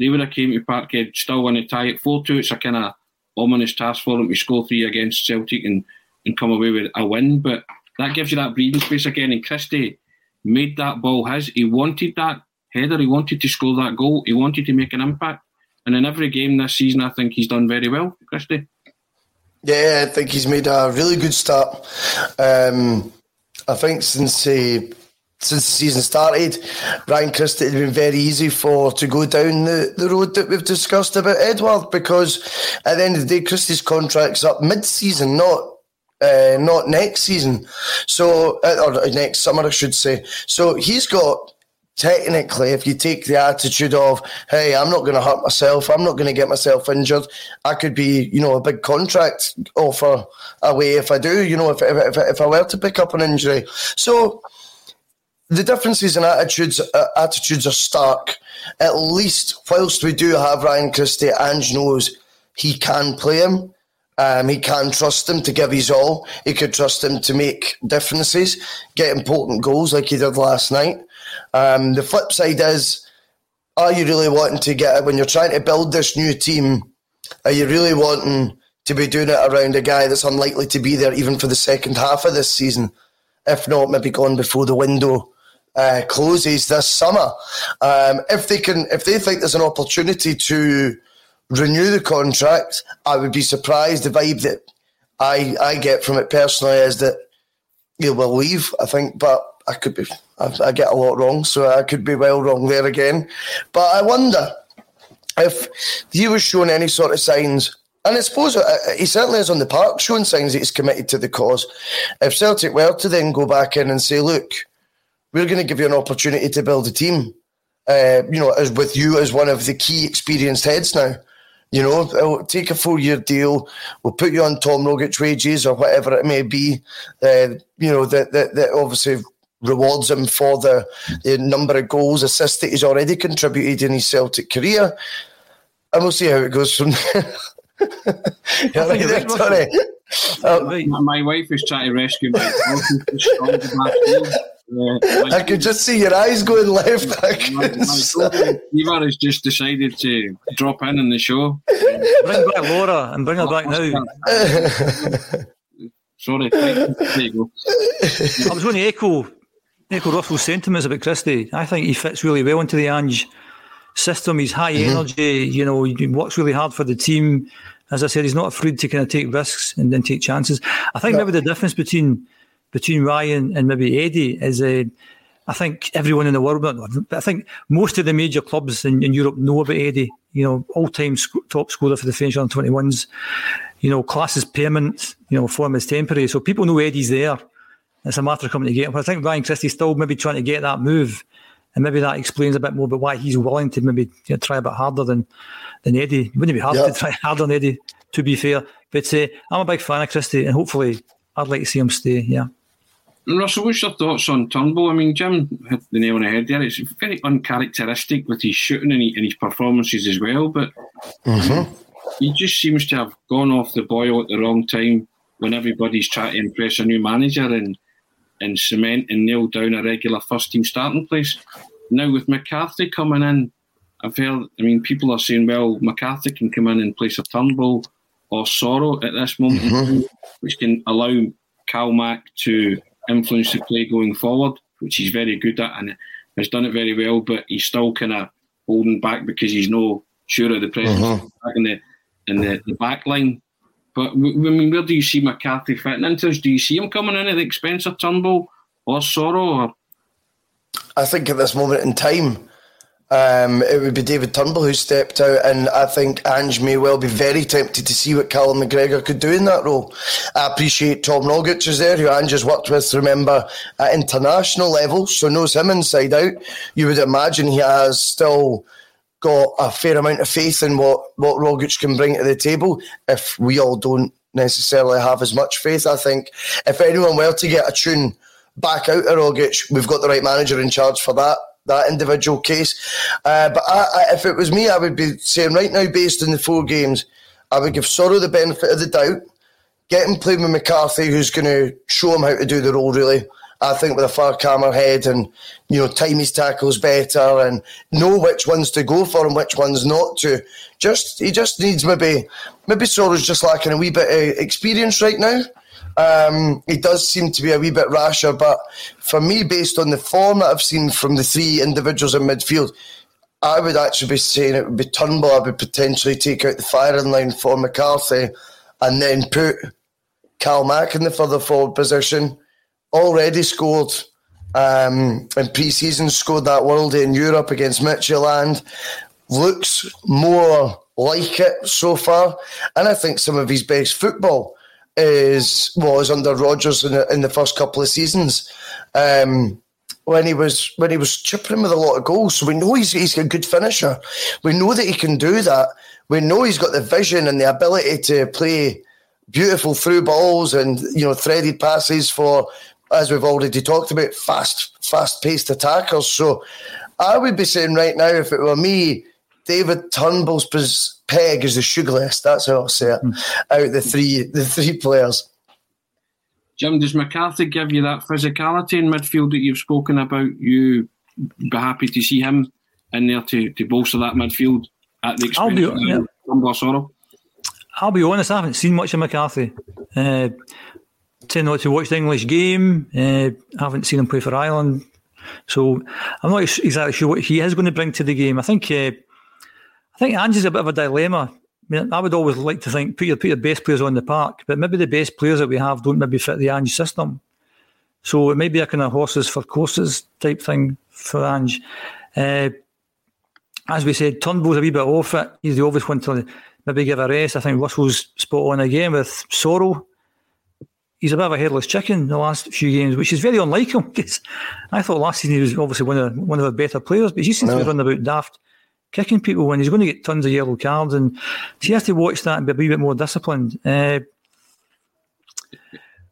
they would have came to Parkhead still win a tie. At four two, it's a kind of ominous task for them to score three against Celtic and, and come away with a win, but that gives you that breathing space again. And Christie made that ball his. He wanted that header. He wanted to score that goal. He wanted to make an impact. And in every game this season, I think he's done very well, Christie. Yeah, I think he's made a really good start. Um, I think since uh, since the season started, Ryan Christie had been very easy for to go down the, the road that we've discussed about Edouard because at the end of the day, Christie's contract's up mid season, not uh, not next season. So, uh, or next summer, I should say. So he's got technically, if you take the attitude of, hey, I'm not going to hurt myself, I'm not going to get myself injured, I could be, you know, a big contract offer away if I do, you know, if, if, if I were to pick up an injury. So the differences in attitudes uh, attitudes are stark. At least, whilst we do have Ryan Christie, Ange knows he can play him. Um, he can trust him to give his all. He could trust him to make differences, get important goals like he did last night. Um, the flip side is, are you really wanting to get it when you're trying to build this new team? Are you really wanting to be doing it around a guy that's unlikely to be there even for the second half of this season, if not maybe gone before the window uh, closes this summer. Um, if they can, if they think there's an opportunity to renew the contract, I would be surprised. The vibe that I I get from it personally is that he will leave. I think, but I could be. I, I get a lot wrong, so I could be well wrong there again. But I wonder if he was showing any sort of signs and I suppose uh, uh, he certainly is on the park showing signs that he's committed to the cause. If Celtic were to then go back in and say, look, we're going to give you an opportunity to build a team, uh, you know, as with you as one of the key experienced heads now. You know, will take a four year deal. We'll put you on Tom Rogic wages or whatever it may be. Uh, you know, that, that, that obviously rewards him for the, the number of goals, assists that he's already contributed in his Celtic career. And we'll see how it goes from there. right sorry. Uh, my wife is trying to rescue me. I could just see your eyes going left. my, my has just decided to drop in on the show. Bring back Laura and bring her back now. Sorry, there you go. I was going to echo echo Russell's sentiments about Christie. I think he fits really well into the Ange system. He's high mm-hmm. energy. You know, he works really hard for the team. As I said, he's not afraid to kind of take risks and then take chances. I think maybe the difference between between Ryan and maybe Eddie is a. Uh, I think everyone in the world, but I think most of the major clubs in, in Europe know about Eddie. You know, all-time sc- top scorer for the French under 21s. You know, class is permanent. You know, form is temporary. So people know Eddie's there. It's a matter of coming to get him. But I think Ryan Christie's still maybe trying to get that move, and maybe that explains a bit more about why he's willing to maybe you know, try a bit harder than than Eddie. It wouldn't be hard to try harder than Eddie, to be fair. But uh, I'm a big fan of Christie, and hopefully I'd like to see him stay. Yeah. Russell, what's your thoughts on Turnbull? I mean, Jim hit the nail on the head there. It's very uncharacteristic with his shooting and, his performances as well, but mm-hmm. he just seems to have gone off the boil at the wrong time when everybody's trying to impress a new manager and and cement and nail down a regular first team starting place. Now with McCarthy coming in, I've heard. I mean, people are saying, well, McCarthy can come in in place of Turnbull or Soro at this moment, mm-hmm. which can allow Cal Mack to influence the play going forward, which he's very good at and has done it very well. But he's still kind of holding back because he's no sure of the presence mm-hmm. in the in the, the back line. But I mean, where do you see McCarthy fitting into? This? Do you see him coming in at the expense of Turnbull or Soro? Or? I think at this moment in time, um, it would be David Turnbull who stepped out, and I think Ange may well be very tempted to see what Callum McGregor could do in that role. I appreciate Tom Rogic is there, who Ange has worked with, remember, at international level, so knows him inside out. You would imagine he has still got a fair amount of faith in what, what Rogic can bring to the table, if we all don't necessarily have as much faith. I think if anyone were to get a tune back out of Rogic, we've got the right manager in charge for that that individual case. Uh, but I, I, if it was me, I would be saying right now, based on the four games, I would give Soro the benefit of the doubt, get him playing with McCarthy, who's going to show him how to do the role, really. I think with a far calmer head and, you know, time his tackles better and know which ones to go for and which ones not to. Just He just needs maybe, maybe Soro's just lacking a wee bit of experience right now. Um, he does seem to be a wee bit rasher, but for me, based on the form that I've seen from the three individuals in midfield, I would actually be saying it would be Turnbull. I would potentially take out the firing line for McCarthy and then put Cal Mack in the further forward position. Already scored um, in pre season, scored that worldie in Europe against Midtjylland. Looks more like it so far. And I think some of his best football is was under Rodgers in the, in the first couple of seasons. Um, when he was when he was chipping with a lot of goals. So we know he's he's a good finisher. We know that he can do that. We know he's got the vision and the ability to play beautiful through balls and you know threaded passes for as we've already talked about fast fast paced attackers. So I would be saying right now if it were me, David Turnbull's peg is the sugar list. That's how I'll say it. Mm. Out the three, the three players. Jim, does McCarthy give you that physicality in midfield that you've spoken about? You be happy to see him in there to, to bolster that midfield at the expense of yeah. Soro? I'll be honest, I haven't seen much of McCarthy. Uh, tend not to watch the English game. Uh, haven't seen him play for Ireland, so I'm not exactly sure what he is going to bring to the game. I think uh, I think Ange's a bit of a dilemma. I mean, I would always like to think put your put your best players on the park, but maybe the best players that we have don't maybe fit the Ange system. So it may be a kind of horses for courses type thing for Ange. Uh, as we said, Turnbull's a wee bit off it. He's the obvious one to maybe give a rest. I think Russell's spot on again with Soro. He's a bit of a headless chicken the last few games, which is very unlike him. Because I thought last season he was obviously one of one of the better players, but he seems no. to be running about daft, kicking people when he's going to get tons of yellow cards, and he has to watch that and be a bit more disciplined. Uh,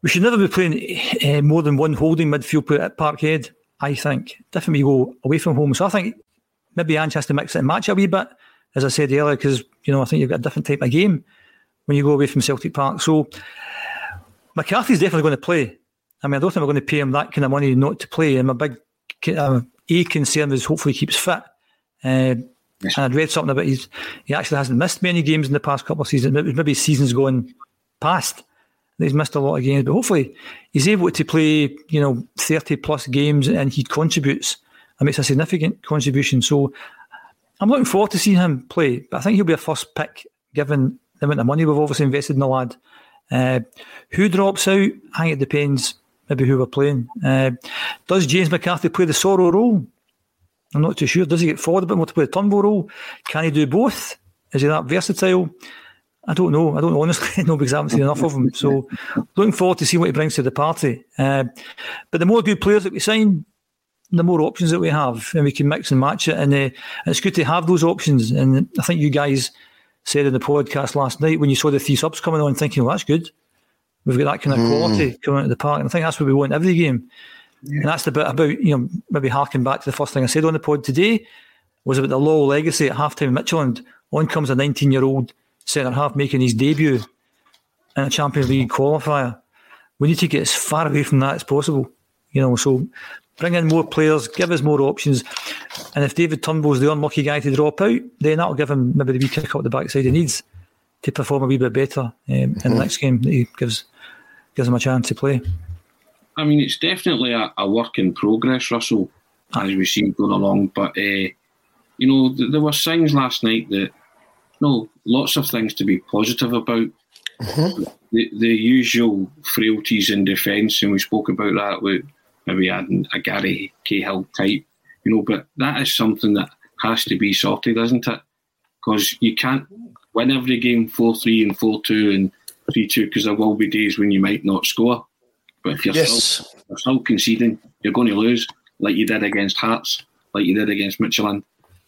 we should never be playing uh, more than one holding midfield put at Parkhead. I think definitely go away from home. So I think maybe Ange has to mix it and match a wee bit, as I said earlier, because you know I think you've got a different type of game when you go away from Celtic Park. So McCarthy's definitely going to play. I mean, I don't think we're going to pay him that kind of money not to play. And my big uh, a concern is hopefully he keeps fit. Uh, yes. And I'd read something about he's, he actually hasn't missed many games in the past couple of seasons. Maybe seasons going past. He's missed a lot of games, but hopefully he's able to play, you know, 30 plus games and he contributes and makes a significant contribution. So I'm looking forward to seeing him play, but I think he'll be a first pick given the amount of money we've obviously invested in the lad. Uh, who drops out? I think it depends maybe who we're playing. Uh, does James McCarthy play the Soro role? I'm not too sure. Does he get forward a bit more to play the Turnbull role? Can he do both? Is he that versatile? I don't know. I don't know, honestly. no, because I haven't seen enough of him. So looking forward to see what he brings to the party. Uh, but the more good players that we sign, the more options that we have, and we can mix and match it. And uh, it's good to have those options. And I think you guys said in the podcast last night when you saw the three subs coming on, thinking, well, that's good. We've got that kind of quality mm. coming out of the park. And I think that's what we want every game. Yeah. And that's the bit about, you know, maybe harking back to the first thing I said on the pod today was about the low legacy at halftime at Midtjylland. On comes a 19 year old centre half making his debut in a Champions League qualifier. We need to get as far away from that as possible. You know, so bring in more players, give us more options. And if David Turnbull's the unlucky guy to drop out, then that'll give him maybe the wee kick up the backside he needs to perform a wee bit better um, in mm-hmm. the next game that he gives gives him a chance to play. I mean, it's definitely a, a work in progress, Russell, as we see going along. But uh, you know, th- there were signs last night that you know lots of things to be positive about. Mm-hmm. The, the usual frailties in defence, and we spoke about that with maybe adding a Gary Cahill type, you know, but that is something that has to be sorted, isn't it? Because you can't win every game 4 3 and 4 2 and 3 2 because there will be days when you might not score. But if you're, yes. still, you're still conceding, you're going to lose, like you did against Hearts, like you did against Midtjylland.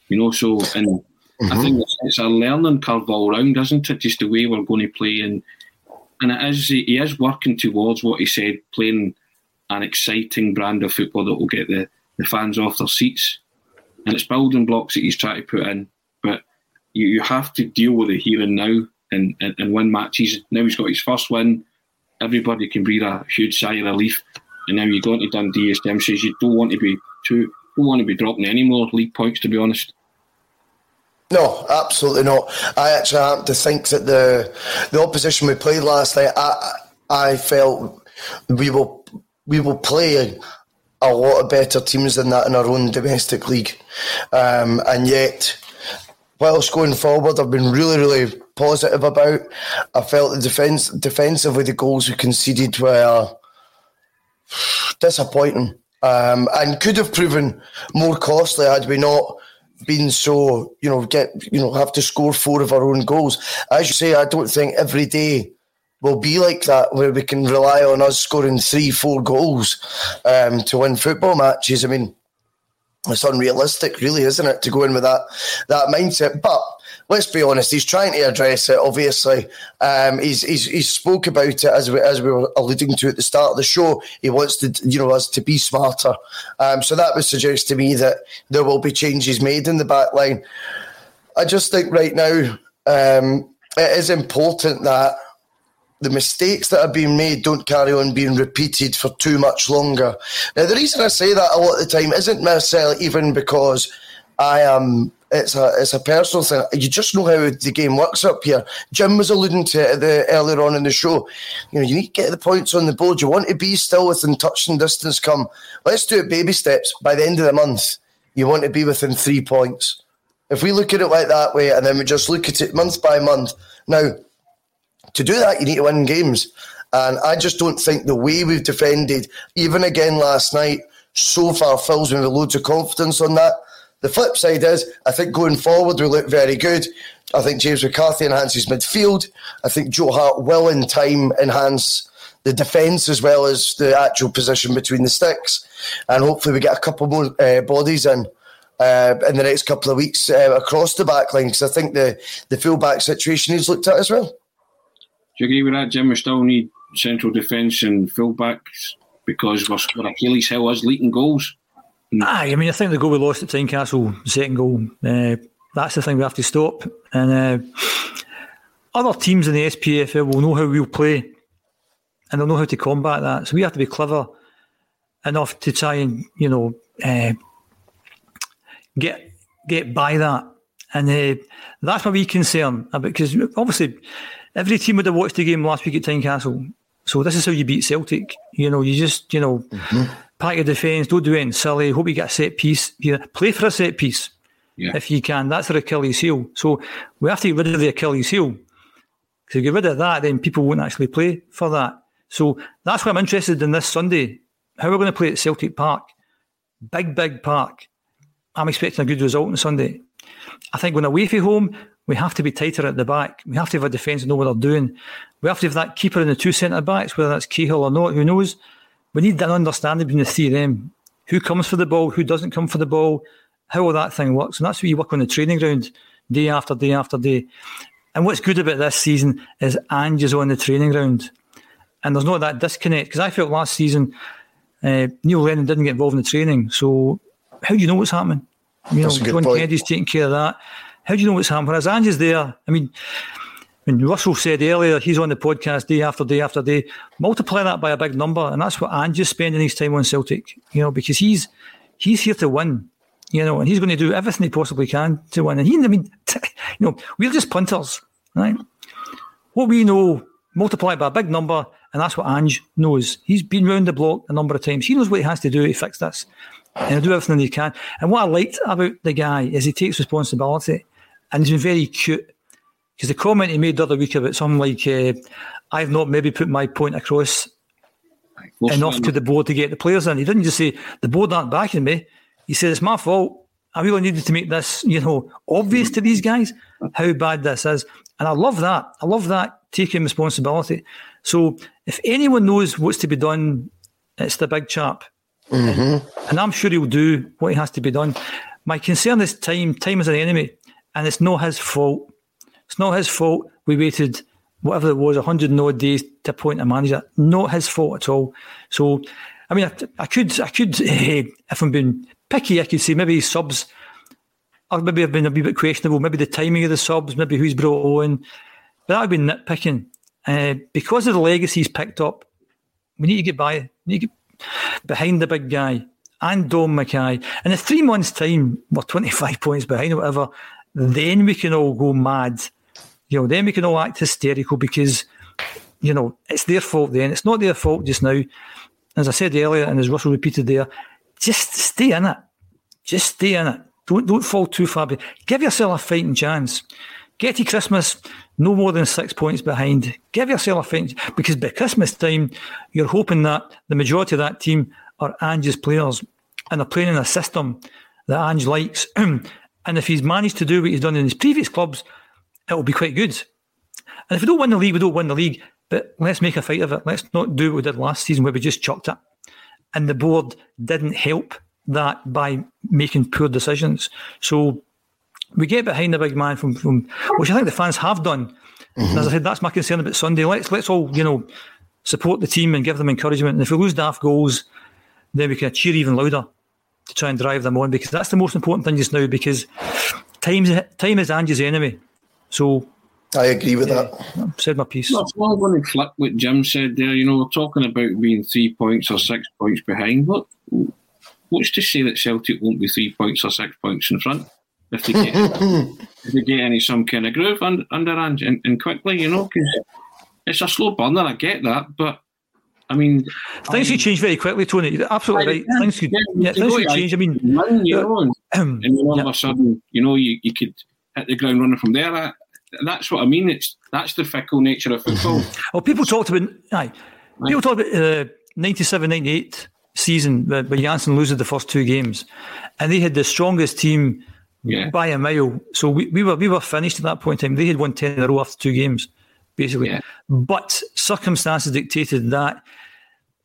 You know, so, and mm-hmm. I think it's, a learning curve all round, isn't it? Just the way we're going to play. And and it is, he is working towards what he said, playing an exciting brand of football that will get the, the fans off their seats. And it's building blocks that he's trying to put in. But you, you have to deal with it here and now and, and, and win matches. Now he's got his first win. Everybody can breathe a huge sigh of relief. And now you go into Dundee, as Jim says, you don't want to be too don't want to be dropping any more league points to be honest. No, absolutely not. I actually happen to think that the the opposition we played last night, I I felt we will we will play a lot of better teams than that in our own domestic league. Um, and yet, whilst going forward, I've been really, really positive about. I felt the defence defensively, the goals we conceded were disappointing um, and could have proven more costly had we not been so you know get you know have to score four of our own goals. As you say, I don't think every day will be like that, where we can rely on us scoring three, four goals um, to win football matches. I mean, it's unrealistic, really, isn't it, to go in with that that mindset? But let's be honest, he's trying to address it. Obviously, um, he's, he's he's spoke about it as we as we were alluding to at the start of the show. He wants to you know us to be smarter. Um, so that would suggest to me that there will be changes made in the back line. I just think right now um, it is important that the mistakes that are being made don't carry on being repeated for too much longer. Now, the reason I say that a lot of the time isn't necessarily even because I am it's a it's a personal thing. You just know how the game works up here. Jim was alluding to it the, earlier on in the show. You know, you need to get the points on the board. You want to be still within touching distance. Come, let's do it baby steps. By the end of the month, you want to be within three points. If we look at it like that way, and then we just look at it month by month. Now, to do that, you need to win games. And I just don't think the way we've defended, even again last night, so far fills me with loads of confidence on that. The flip side is, I think going forward we look very good. I think James McCarthy enhances midfield. I think Joe Hart will, in time, enhance the defence as well as the actual position between the sticks. And hopefully, we get a couple more uh, bodies in. Uh, in the next couple of weeks uh, across the back line because I think the, the full back situation is looked at as well. Do you agree with that, Jim? We still need central defence and full backs because we're, we're Achilles heel is leaking goals. Aye, I mean, I think the goal we lost at Tynecastle, second goal, uh, that's the thing we have to stop. And uh, other teams in the SPFL will know how we'll play and they'll know how to combat that. So we have to be clever enough to try and, you know, uh, get get by that. And uh, that's my wee concern because obviously every team would have watched the game last week at Tynecastle. So this is how you beat Celtic. You know, you just, you know, mm-hmm pack your defence, don't do anything silly. Hope you get a set piece. Yeah, play for a set piece yeah. if you can. That's their Achilles heel. So we have to get rid of the Achilles heel. Because if you get rid of that, then people won't actually play for that. So that's why I'm interested in this Sunday. How we're going to play at Celtic Park. Big, big park. I'm expecting a good result on Sunday. I think when away from home, we have to be tighter at the back. We have to have a defence and know what they're doing. We have to have that keeper in the two centre backs, whether that's Cahill or not, who knows. We need an understanding between the three of them. Who comes for the ball, who doesn't come for the ball, how all that thing works. And that's what you work on the training ground day after day after day. And what's good about this season is Ange is on the training ground. And there's not that disconnect. Because I felt last season uh, Neil Lennon didn't get involved in the training. So how do you know what's happening? You That's know, John point. Kennedy's taking care of that. How do you know what's happening? Whereas Ange is there, I mean, when Russell said earlier, he's on the podcast day after day after day. Multiply that by a big number, and that's what Ange's spending his time on Celtic. You know, because he's he's here to win. You know, and he's going to do everything he possibly can to win. And he, I mean, you know, we're just punters, right? What we know, multiply by a big number, and that's what Ange knows. He's been round the block a number of times. He knows what he has to do to fix this, and he'll do everything he can. And what I liked about the guy is he takes responsibility, and he's been very cute because the comment he made the other week about something like, uh, I've not maybe put my point across enough to the board to get the players in. He didn't just say, the board aren't backing me. He said, it's my fault. I really needed to make this, you know, obvious to these guys how bad this is. And I love that. I love that taking responsibility. So if anyone knows what's to be done, it's the big chap. Mm-hmm. And I'm sure he'll do what he has to be done. My concern is time. Time is an enemy, and it's not his fault. It's not his fault. We waited whatever it was, 100 odd days to appoint a manager. Not his fault at all. So, I mean, I, I could, I could, uh, if I'm being picky, I could say maybe subs, or maybe I've been a wee bit questionable. Maybe the timing of the subs, maybe who's brought on. But that would be nitpicking. Uh, because of the legacies picked up, we need to get by, need to get behind the big guy and Dom McKay. In a three months' time, we're 25 points behind or whatever, then we can all go mad you know, then we can all act hysterical because, you know, it's their fault then. It's not their fault just now. As I said earlier, and as Russell repeated there, just stay in it. Just stay in it. Don't don't fall too far. Behind. Give yourself a fighting chance. Get to Christmas no more than six points behind. Give yourself a fighting because by Christmas time, you're hoping that the majority of that team are Ange's players and they're playing in a system that Ange likes. and if he's managed to do what he's done in his previous clubs, it'll be quite good. And if we don't win the league, we don't win the league. But let's make a fight of it. Let's not do what we did last season where we just chucked it. And the board didn't help that by making poor decisions. So we get behind the big man from, from which I think the fans have done. Mm-hmm. as I said, that's my concern about Sunday. Let's let's all, you know, support the team and give them encouragement. And if we lose daft goals, then we can cheer even louder to try and drive them on because that's the most important thing just now because time, time is Ange's enemy. So I agree with yeah, that. I've said my piece. Well, I'm going to flip what Jim said there. You know, we're talking about being three points or six points behind. What what's to say that Celtic won't be three points or six points in front? if they get if they get any some kind of groove under, under and, and quickly, you know, because it's a slow burner. I get that, but I mean, things um, could change very quickly, Tony. You're absolutely right. Things could, yeah, things could change. I mean, run, you know, and, then all yeah. of a sudden, you know, you, you could hit the ground running from there. I, that's what I mean. It's that's the fickle nature of football. well, people talked about, aye, people talked about uh, 97, 98 season where Jansen loses the first two games, and they had the strongest team yeah. by a mile. So we, we were we were finished at that point in time. They had won ten in a row after two games, basically. Yeah. But circumstances dictated that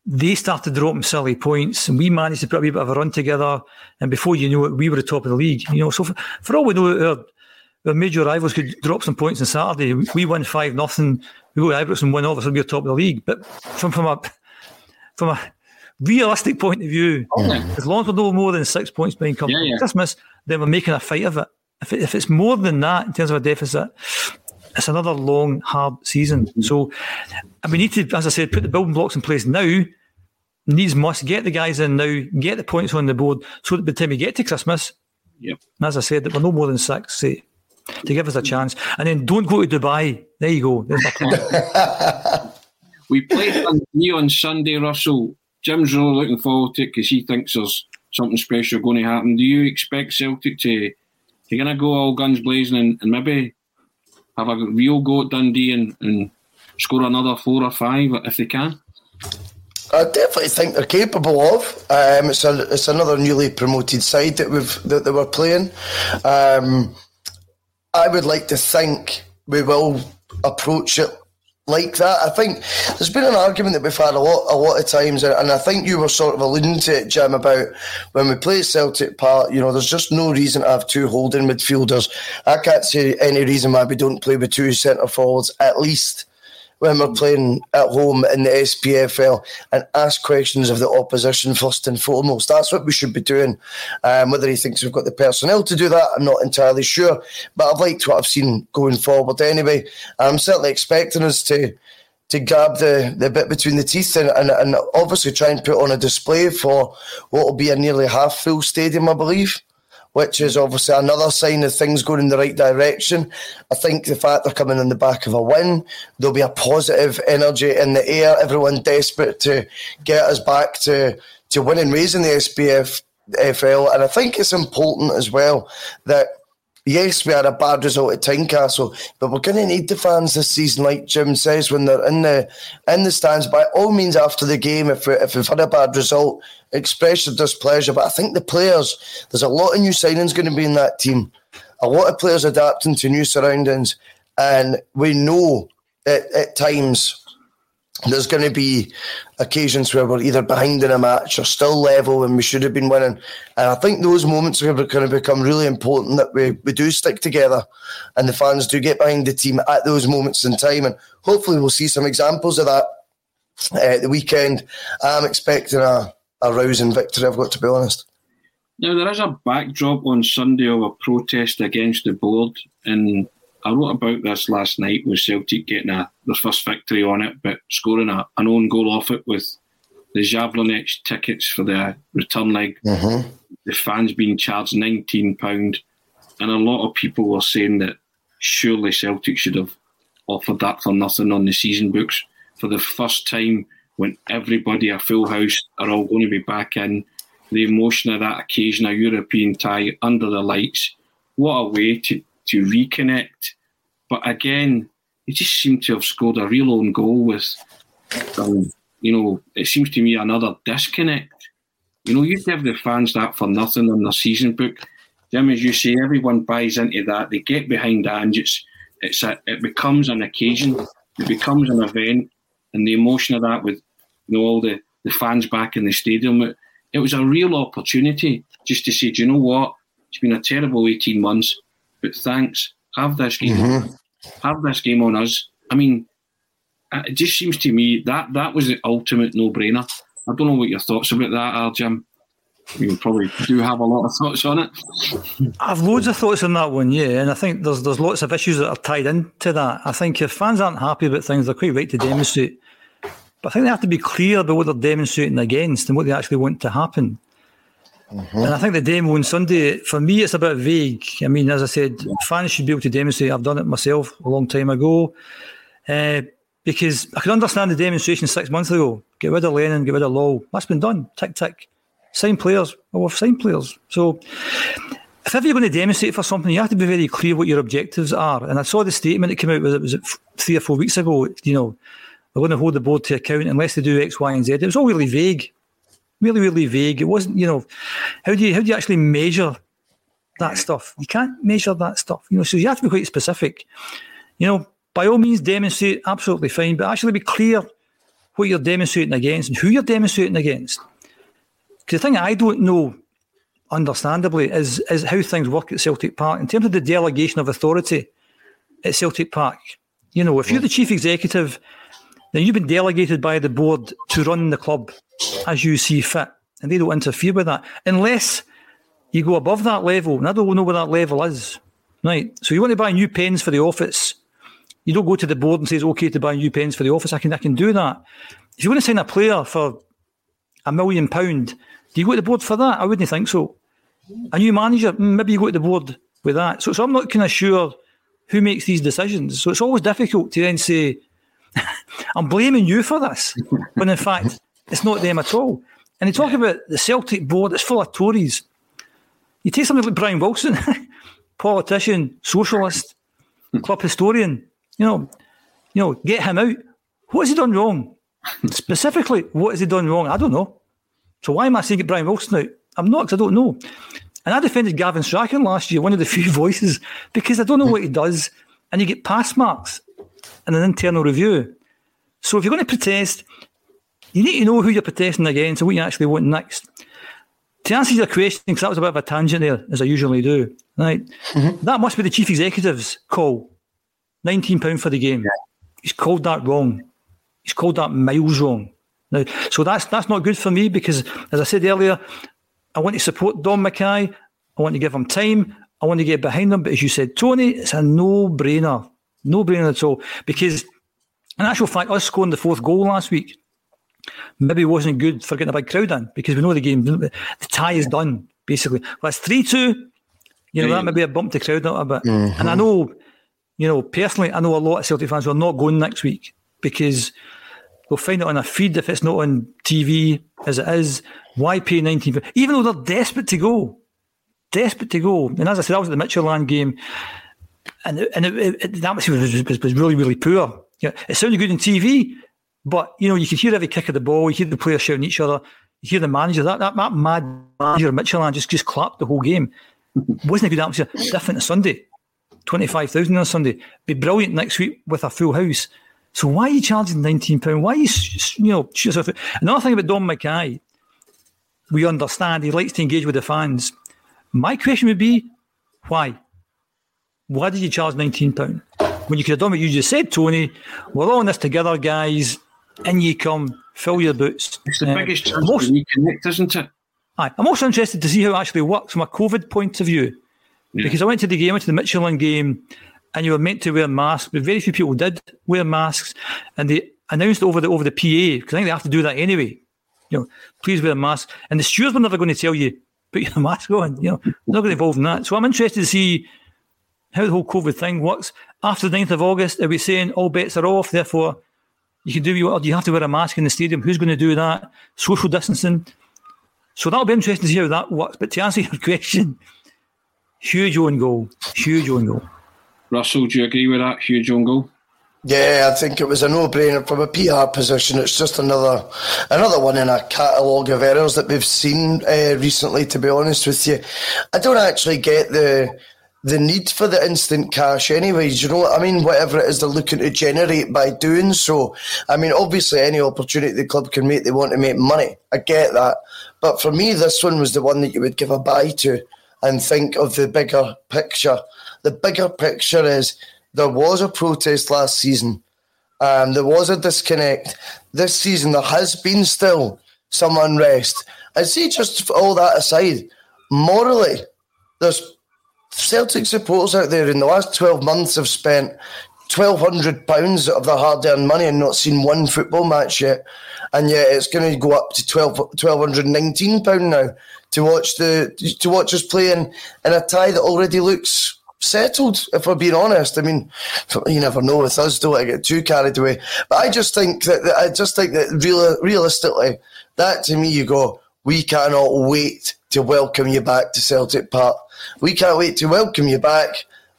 they started dropping silly points, and we managed to put a wee bit of a run together. And before you knew it, we were at the top of the league. You know, so for, for all we know, our, our major rivals could drop some points on Saturday. We won five nothing. We go to Ibrox and win all, so we're top of the league. But from from a from a realistic point of view, oh, as long as we're no more than six points being come yeah, yeah. Christmas, then we're making a fight of it. If, it, if it's more than that in terms of a deficit, it's another long, hard season. Mm-hmm. So we need to, as I said, put the building blocks in place now. Needs must get the guys in now, get the points on the board, so that by the time we get to Christmas, yep. as I said, that we're no more than six, to give us a chance. And then don't go to Dubai. There you go. we played Dundee on Sunday, Russell. Jim's really looking forward to it because he thinks there's something special going to happen. Do you expect Celtic to to kind of go all guns blazing and, and, maybe have a real go at Dundee and, and score another four or five if they can? I definitely think they're capable of. Um, it's a, it's another newly promoted side that we've that they were playing. Um, I would like to think we will approach it like that. I think there's been an argument that we've had a lot, a lot of times, and I think you were sort of alluding to it, Jim, about when we play Celtic Park. You know, there's just no reason to have two holding midfielders. I can't see any reason why we don't play with two centre forwards at least when we're playing at home in the SPFL and ask questions of the opposition first and foremost. That's what we should be doing. Um, whether he thinks we've got the personnel to do that, I'm not entirely sure. But I've liked what I've seen going forward anyway. I'm certainly expecting us to to grab the, the bit between the teeth and, and, and obviously try and put on a display for what will be a nearly half full stadium, I believe which is obviously another sign of things going in the right direction. I think the fact they're coming in the back of a win, there'll be a positive energy in the air. Everyone desperate to get us back to, to winning ways in the SPF FL. And I think it's important as well that yes, we had a bad result at Tynecastle, but we're going to need the fans this season, like Jim says, when they're in the in the stands. By all means, after the game, if we, if we've had a bad result, express your displeasure. But I think the players, there's a lot of new signings going to be in that team. A lot of players adapting to new surroundings. And we know at, at times there's going to be occasions where we're either behind in a match or still level and we should have been winning. And I think those moments are going to become really important that we, we do stick together and the fans do get behind the team at those moments in time. And hopefully we'll see some examples of that uh, the weekend. I'm expecting a, a rousing victory, I've got to be honest. Now, there is a backdrop on Sunday of a protest against the board, and I wrote about this last night with Celtic getting a, their first victory on it, but scoring a, an own goal off it with the Jablonec tickets for the return leg. Mm-hmm. The fans being charged £19, and a lot of people were saying that surely Celtic should have offered that for nothing on the season books for the first time when everybody, a full house, are all going to be back in. The emotion of that occasion, a European tie under the lights. What a way to, to reconnect. But again, he just seemed to have scored a real own goal with, um, you know, it seems to me another disconnect. You know, you give the fans that for nothing on their season book. Jim, as you say, everyone buys into that. They get behind Ange. It's, it's a, it becomes an occasion. It becomes an event. And the emotion of that with you know, all the, the fans back in the stadium. It, it was a real opportunity just to say, do you know what? It's been a terrible 18 months, but thanks. Have this game. Mm-hmm. Have this game on us. I mean, it just seems to me that that was the ultimate no-brainer. I don't know what your thoughts about that are, Jim. You probably do have a lot of thoughts on it. I've loads of thoughts on that one, yeah, and I think there's there's lots of issues that are tied into that. I think if fans aren't happy about things, they're quite right to demonstrate but I think they have to be clear about what they're demonstrating against and what they actually want to happen. Mm-hmm. And I think the demo on Sunday, for me, it's a bit vague. I mean, as I said, yeah. fans should be able to demonstrate. I've done it myself a long time ago. Uh, because I can understand the demonstration six months ago. Get rid of Lennon, get rid of Law. That's been done. Tick, tick. Sign players. Well, we've signed players. So if ever you're going to demonstrate for something, you have to be very clear what your objectives are. And I saw the statement that came out, was it, was it three or four weeks ago? You know, we're going to hold the board to account unless they do X, Y, and Z. It was all really vague really, really vague. It wasn't, you know, how do you how do you actually measure that stuff? You can't measure that stuff, you know. So you have to be quite specific. You know, by all means, demonstrate absolutely fine, but actually be clear what you're demonstrating against and who you're demonstrating against. Because the thing I don't know, understandably, is is how things work at Celtic Park in terms of the delegation of authority at Celtic Park. You know, if you're the mm. chief executive, then you've been delegated by the board to run the club as you see fit, and they don't interfere with that unless you go above that level. And I don't know where that level is, right? So you want to buy new pens for the office. You don't go to the board and say it's okay to buy new pens for the office. I can I can do that. If you want to sign a player for a million pound, do you go to the board for that? I wouldn't think so. A new manager, mm, maybe you go to the board with that. So, so I'm not kind of sure who makes these decisions. So it's always difficult to then say, I'm blaming you for this, when in fact it's not them at all. And they talk about the Celtic board, it's full of Tories. You take something like Brian Wilson, politician, socialist, hmm. club historian, you know, you know, get him out. What has he done wrong? Specifically, what has he done wrong? I don't know. So why am I saying get Brian Wilson out? I'm not because I don't know. And I defended Gavin Strachan last year, one of the few voices, because I don't know what he does. And you get pass marks in an internal review. So if you're going to protest, you need to know who you're protesting against and what you actually want next. To answer your question, because that was a bit of a tangent there, as I usually do, right? Mm-hmm. That must be the chief executive's call. £19 for the game. Yeah. He's called that wrong. He's called that miles wrong. Now, so that's that's not good for me because, as I said earlier, I want to support Dom McKay. I want to give him time. I want to get behind him. But as you said, Tony, it's a no-brainer. No-brainer at all. Because, in actual fact, us scoring the fourth goal last week maybe wasn't good for getting a big crowd in because we know the game, the tie is done, basically. Well, it's 3 2. You know, that may be a bump to crowd a bit. Mm-hmm. And I know, you know, personally, I know a lot of Celtic fans who are not going next week because we'll find it on a feed if it's not on TV as it is. Why pay 19? Even though they're desperate to go, desperate to go. And as I said, I was at the Midtjylland game and, and it, it, it, that was, was, was really, really poor. Yeah, it sounded good on TV, but you know, you could hear every kick of the ball. You hear the players shouting at each other. You hear the manager. That that, that mad manager Midtjylland just just clapped the whole game. Wasn't a good atmosphere. Different on Sunday. Twenty five thousand on Sunday. Be brilliant next week with a full house. So why are you charging nineteen pound? Why are you you know? Another thing about Dom McKay? we understand he likes to engage with the fans. My question would be, why? Why did you charge nineteen pound? When you could have done what you just said, Tony. We're all in this together, guys in you come, fill your boots. It's the uh, biggest chance most, to reconnect, isn't it? Aye. I'm also interested to see how it actually works from a COVID point of view. Yeah. Because I went to the game, I went to the Midtjylland game, and you were meant to wear masks, but very few people did wear masks. And they announced over the over the PA, because I think they have to do that anyway. You know, please wear a mask. And the stewards were never going to tell you, put your mask on. You know, they're not going to involve in that. So I'm interested to see how the whole COVID thing works. After the 9th of August, are we saying all bets are off, therefore you can do you, you have to wear a mask in the stadium. Who's going to do that? Social distancing. So that'll be interesting to see how that works. But to answer your question, huge own goal. Huge own goal. Russell, do you agree with that? Huge own goal? Yeah, I think it was a no-brainer from a PR position. It's just another another one in a catalogue of errors that we've seen uh, recently. To be honest with you, I don't actually get the the need for the instant cash anyways you know what i mean? Whatever it is they're looking to generate by doing so. I mean obviously any opportunity the club can make they want to make money. I get that. But for me this one was the one that you would give a buy to and think of the bigger picture. The bigger picture is there was a protest last season. Um, there was a disconnect. This season there has been still some unrest. I see just all that aside morally there's Celtic supporters out there in the last 12 months have spent twelve hundred pounds of their hard earned money and not seen one football match yet, and yet it's going to go up to 12, 1219 pound now to watch the to watch us play in, in a tie that already looks settled. If we're being honest, I mean, you never know with us. Don't get too carried away. But I just think that, that I just think that real, realistically, that to me, you go, we cannot wait to welcome you back to Celtic Park. We can't wait to welcome you back.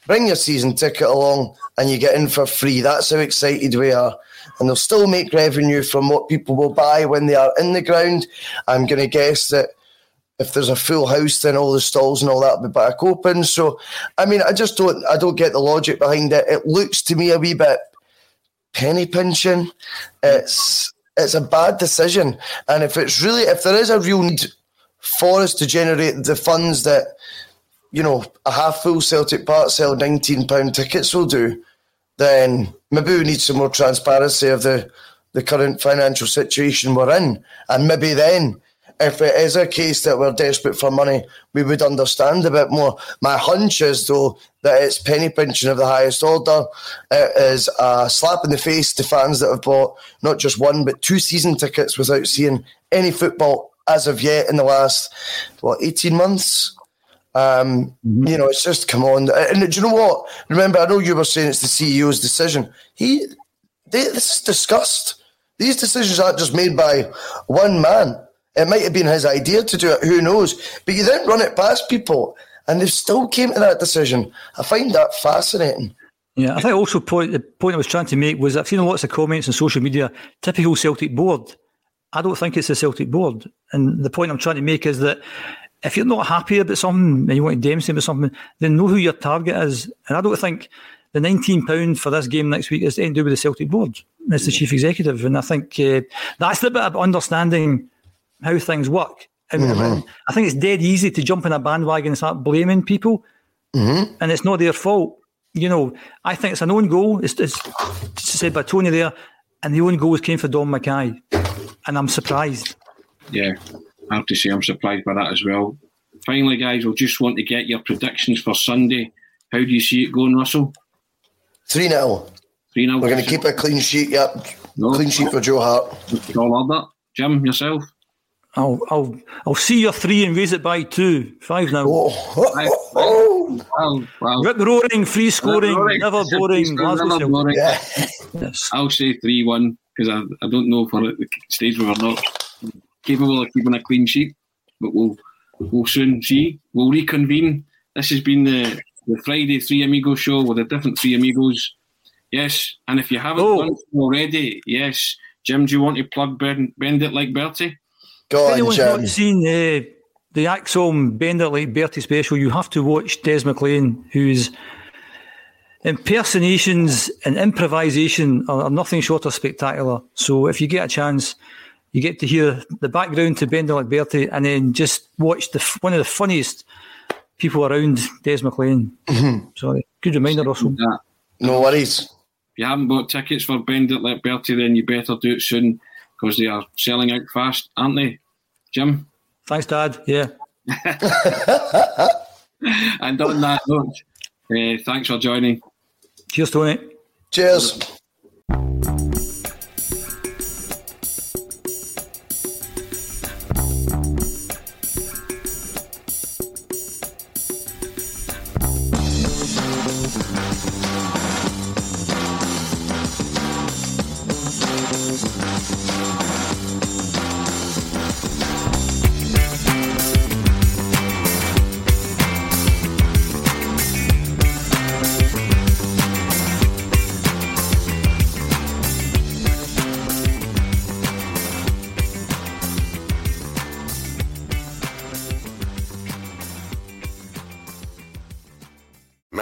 Bring your season ticket along, and you get in for free. That's how excited we are. And they'll still make revenue from what people will buy when they are in the ground. I'm going to guess that if there's a full house, then all the stalls and all that will be back open. So, I mean, I just don't, I don't get the logic behind it. It looks to me a wee bit penny pinching. It's it's a bad decision, and if it's really, if there is a real need for us to generate the funds that you know a half full Celtic Park sell nineteen pound tickets will do, then maybe we need some more transparency of the the current financial situation we're in, and maybe then if it is a case that we're desperate for money, we would understand a bit more. My hunch is, though, that it's penny pinching of the highest order. It is a slap in the face to fans that have bought not just one, but two season tickets without seeing any football as of yet in the last, what, 18 months? Um, mm-hmm. You know, it's just come on. And do you know what? Remember, I know you were saying it's the CEO's decision. He, they, this is discussed. These decisions aren't just made by one man. It might have been his idea to do it, who knows? But you then run it past people and they still came to that decision. I find that fascinating. Yeah, I think also point, the point I was trying to make was I've seen lots of comments on social media, typical Celtic board. I don't think it's a Celtic board. And the point I'm trying to make is that if you're not happy about something and you want to demonstrate about something, then know who your target is. And I don't think the £19 for this game next week is anything to do with the Celtic board. It's the chief executive. And I think uh, that's the bit of understanding how things work. And mm-hmm. I think it's dead easy to jump in a bandwagon and start blaming people, mm-hmm. and it's not their fault. You know, I think it's an own goal. It's, it's said by Tony there, and the own goals came for Dom McKay, and I'm surprised. Yeah, I have to say I'm surprised by that as well. Finally, guys, we'll just want to get your predictions for Sunday. How do you see it going, Russell? 3 0. 3 0. We're going to keep a clean sheet, yep. No, clean sheet for Joe Hart. All that. Jim, yourself? I'll I'll I'll see your three and raise it by two. Five now. Oh, oh, oh. Well, Rip roaring, free scoring, roaring. never boring. Never boring. Yeah. yes. I'll say three one because I, I don't know for the stage where we're not capable of keeping a clean sheet, but we'll we'll soon see. We'll reconvene. This has been the the Friday Three Amigos show with the different Three Amigos. Yes, and if you haven't oh. done so already, yes, Jim, do you want to plug Bend, Bend It Like Bertie? Go if on, anyone's Jim. not seen the the ACSOM Bender like Bertie special, you have to watch Des McLean, whose impersonations and improvisation are, are, nothing short of spectacular. So if you get a chance, you get to hear the background to Bend It like Bertie, and then just watch the one of the funniest people around Des McLean. Mm-hmm. Sorry, good reminder, Russell. No worries. If you haven't bought tickets for Bend It Bertie, then you better do it soon because they are selling out fast, aren't they, Jim? Thanks, Dad. Yeah. and on that note, uh, thanks for joining. Cheers, Tony. Cheers.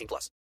18 plus.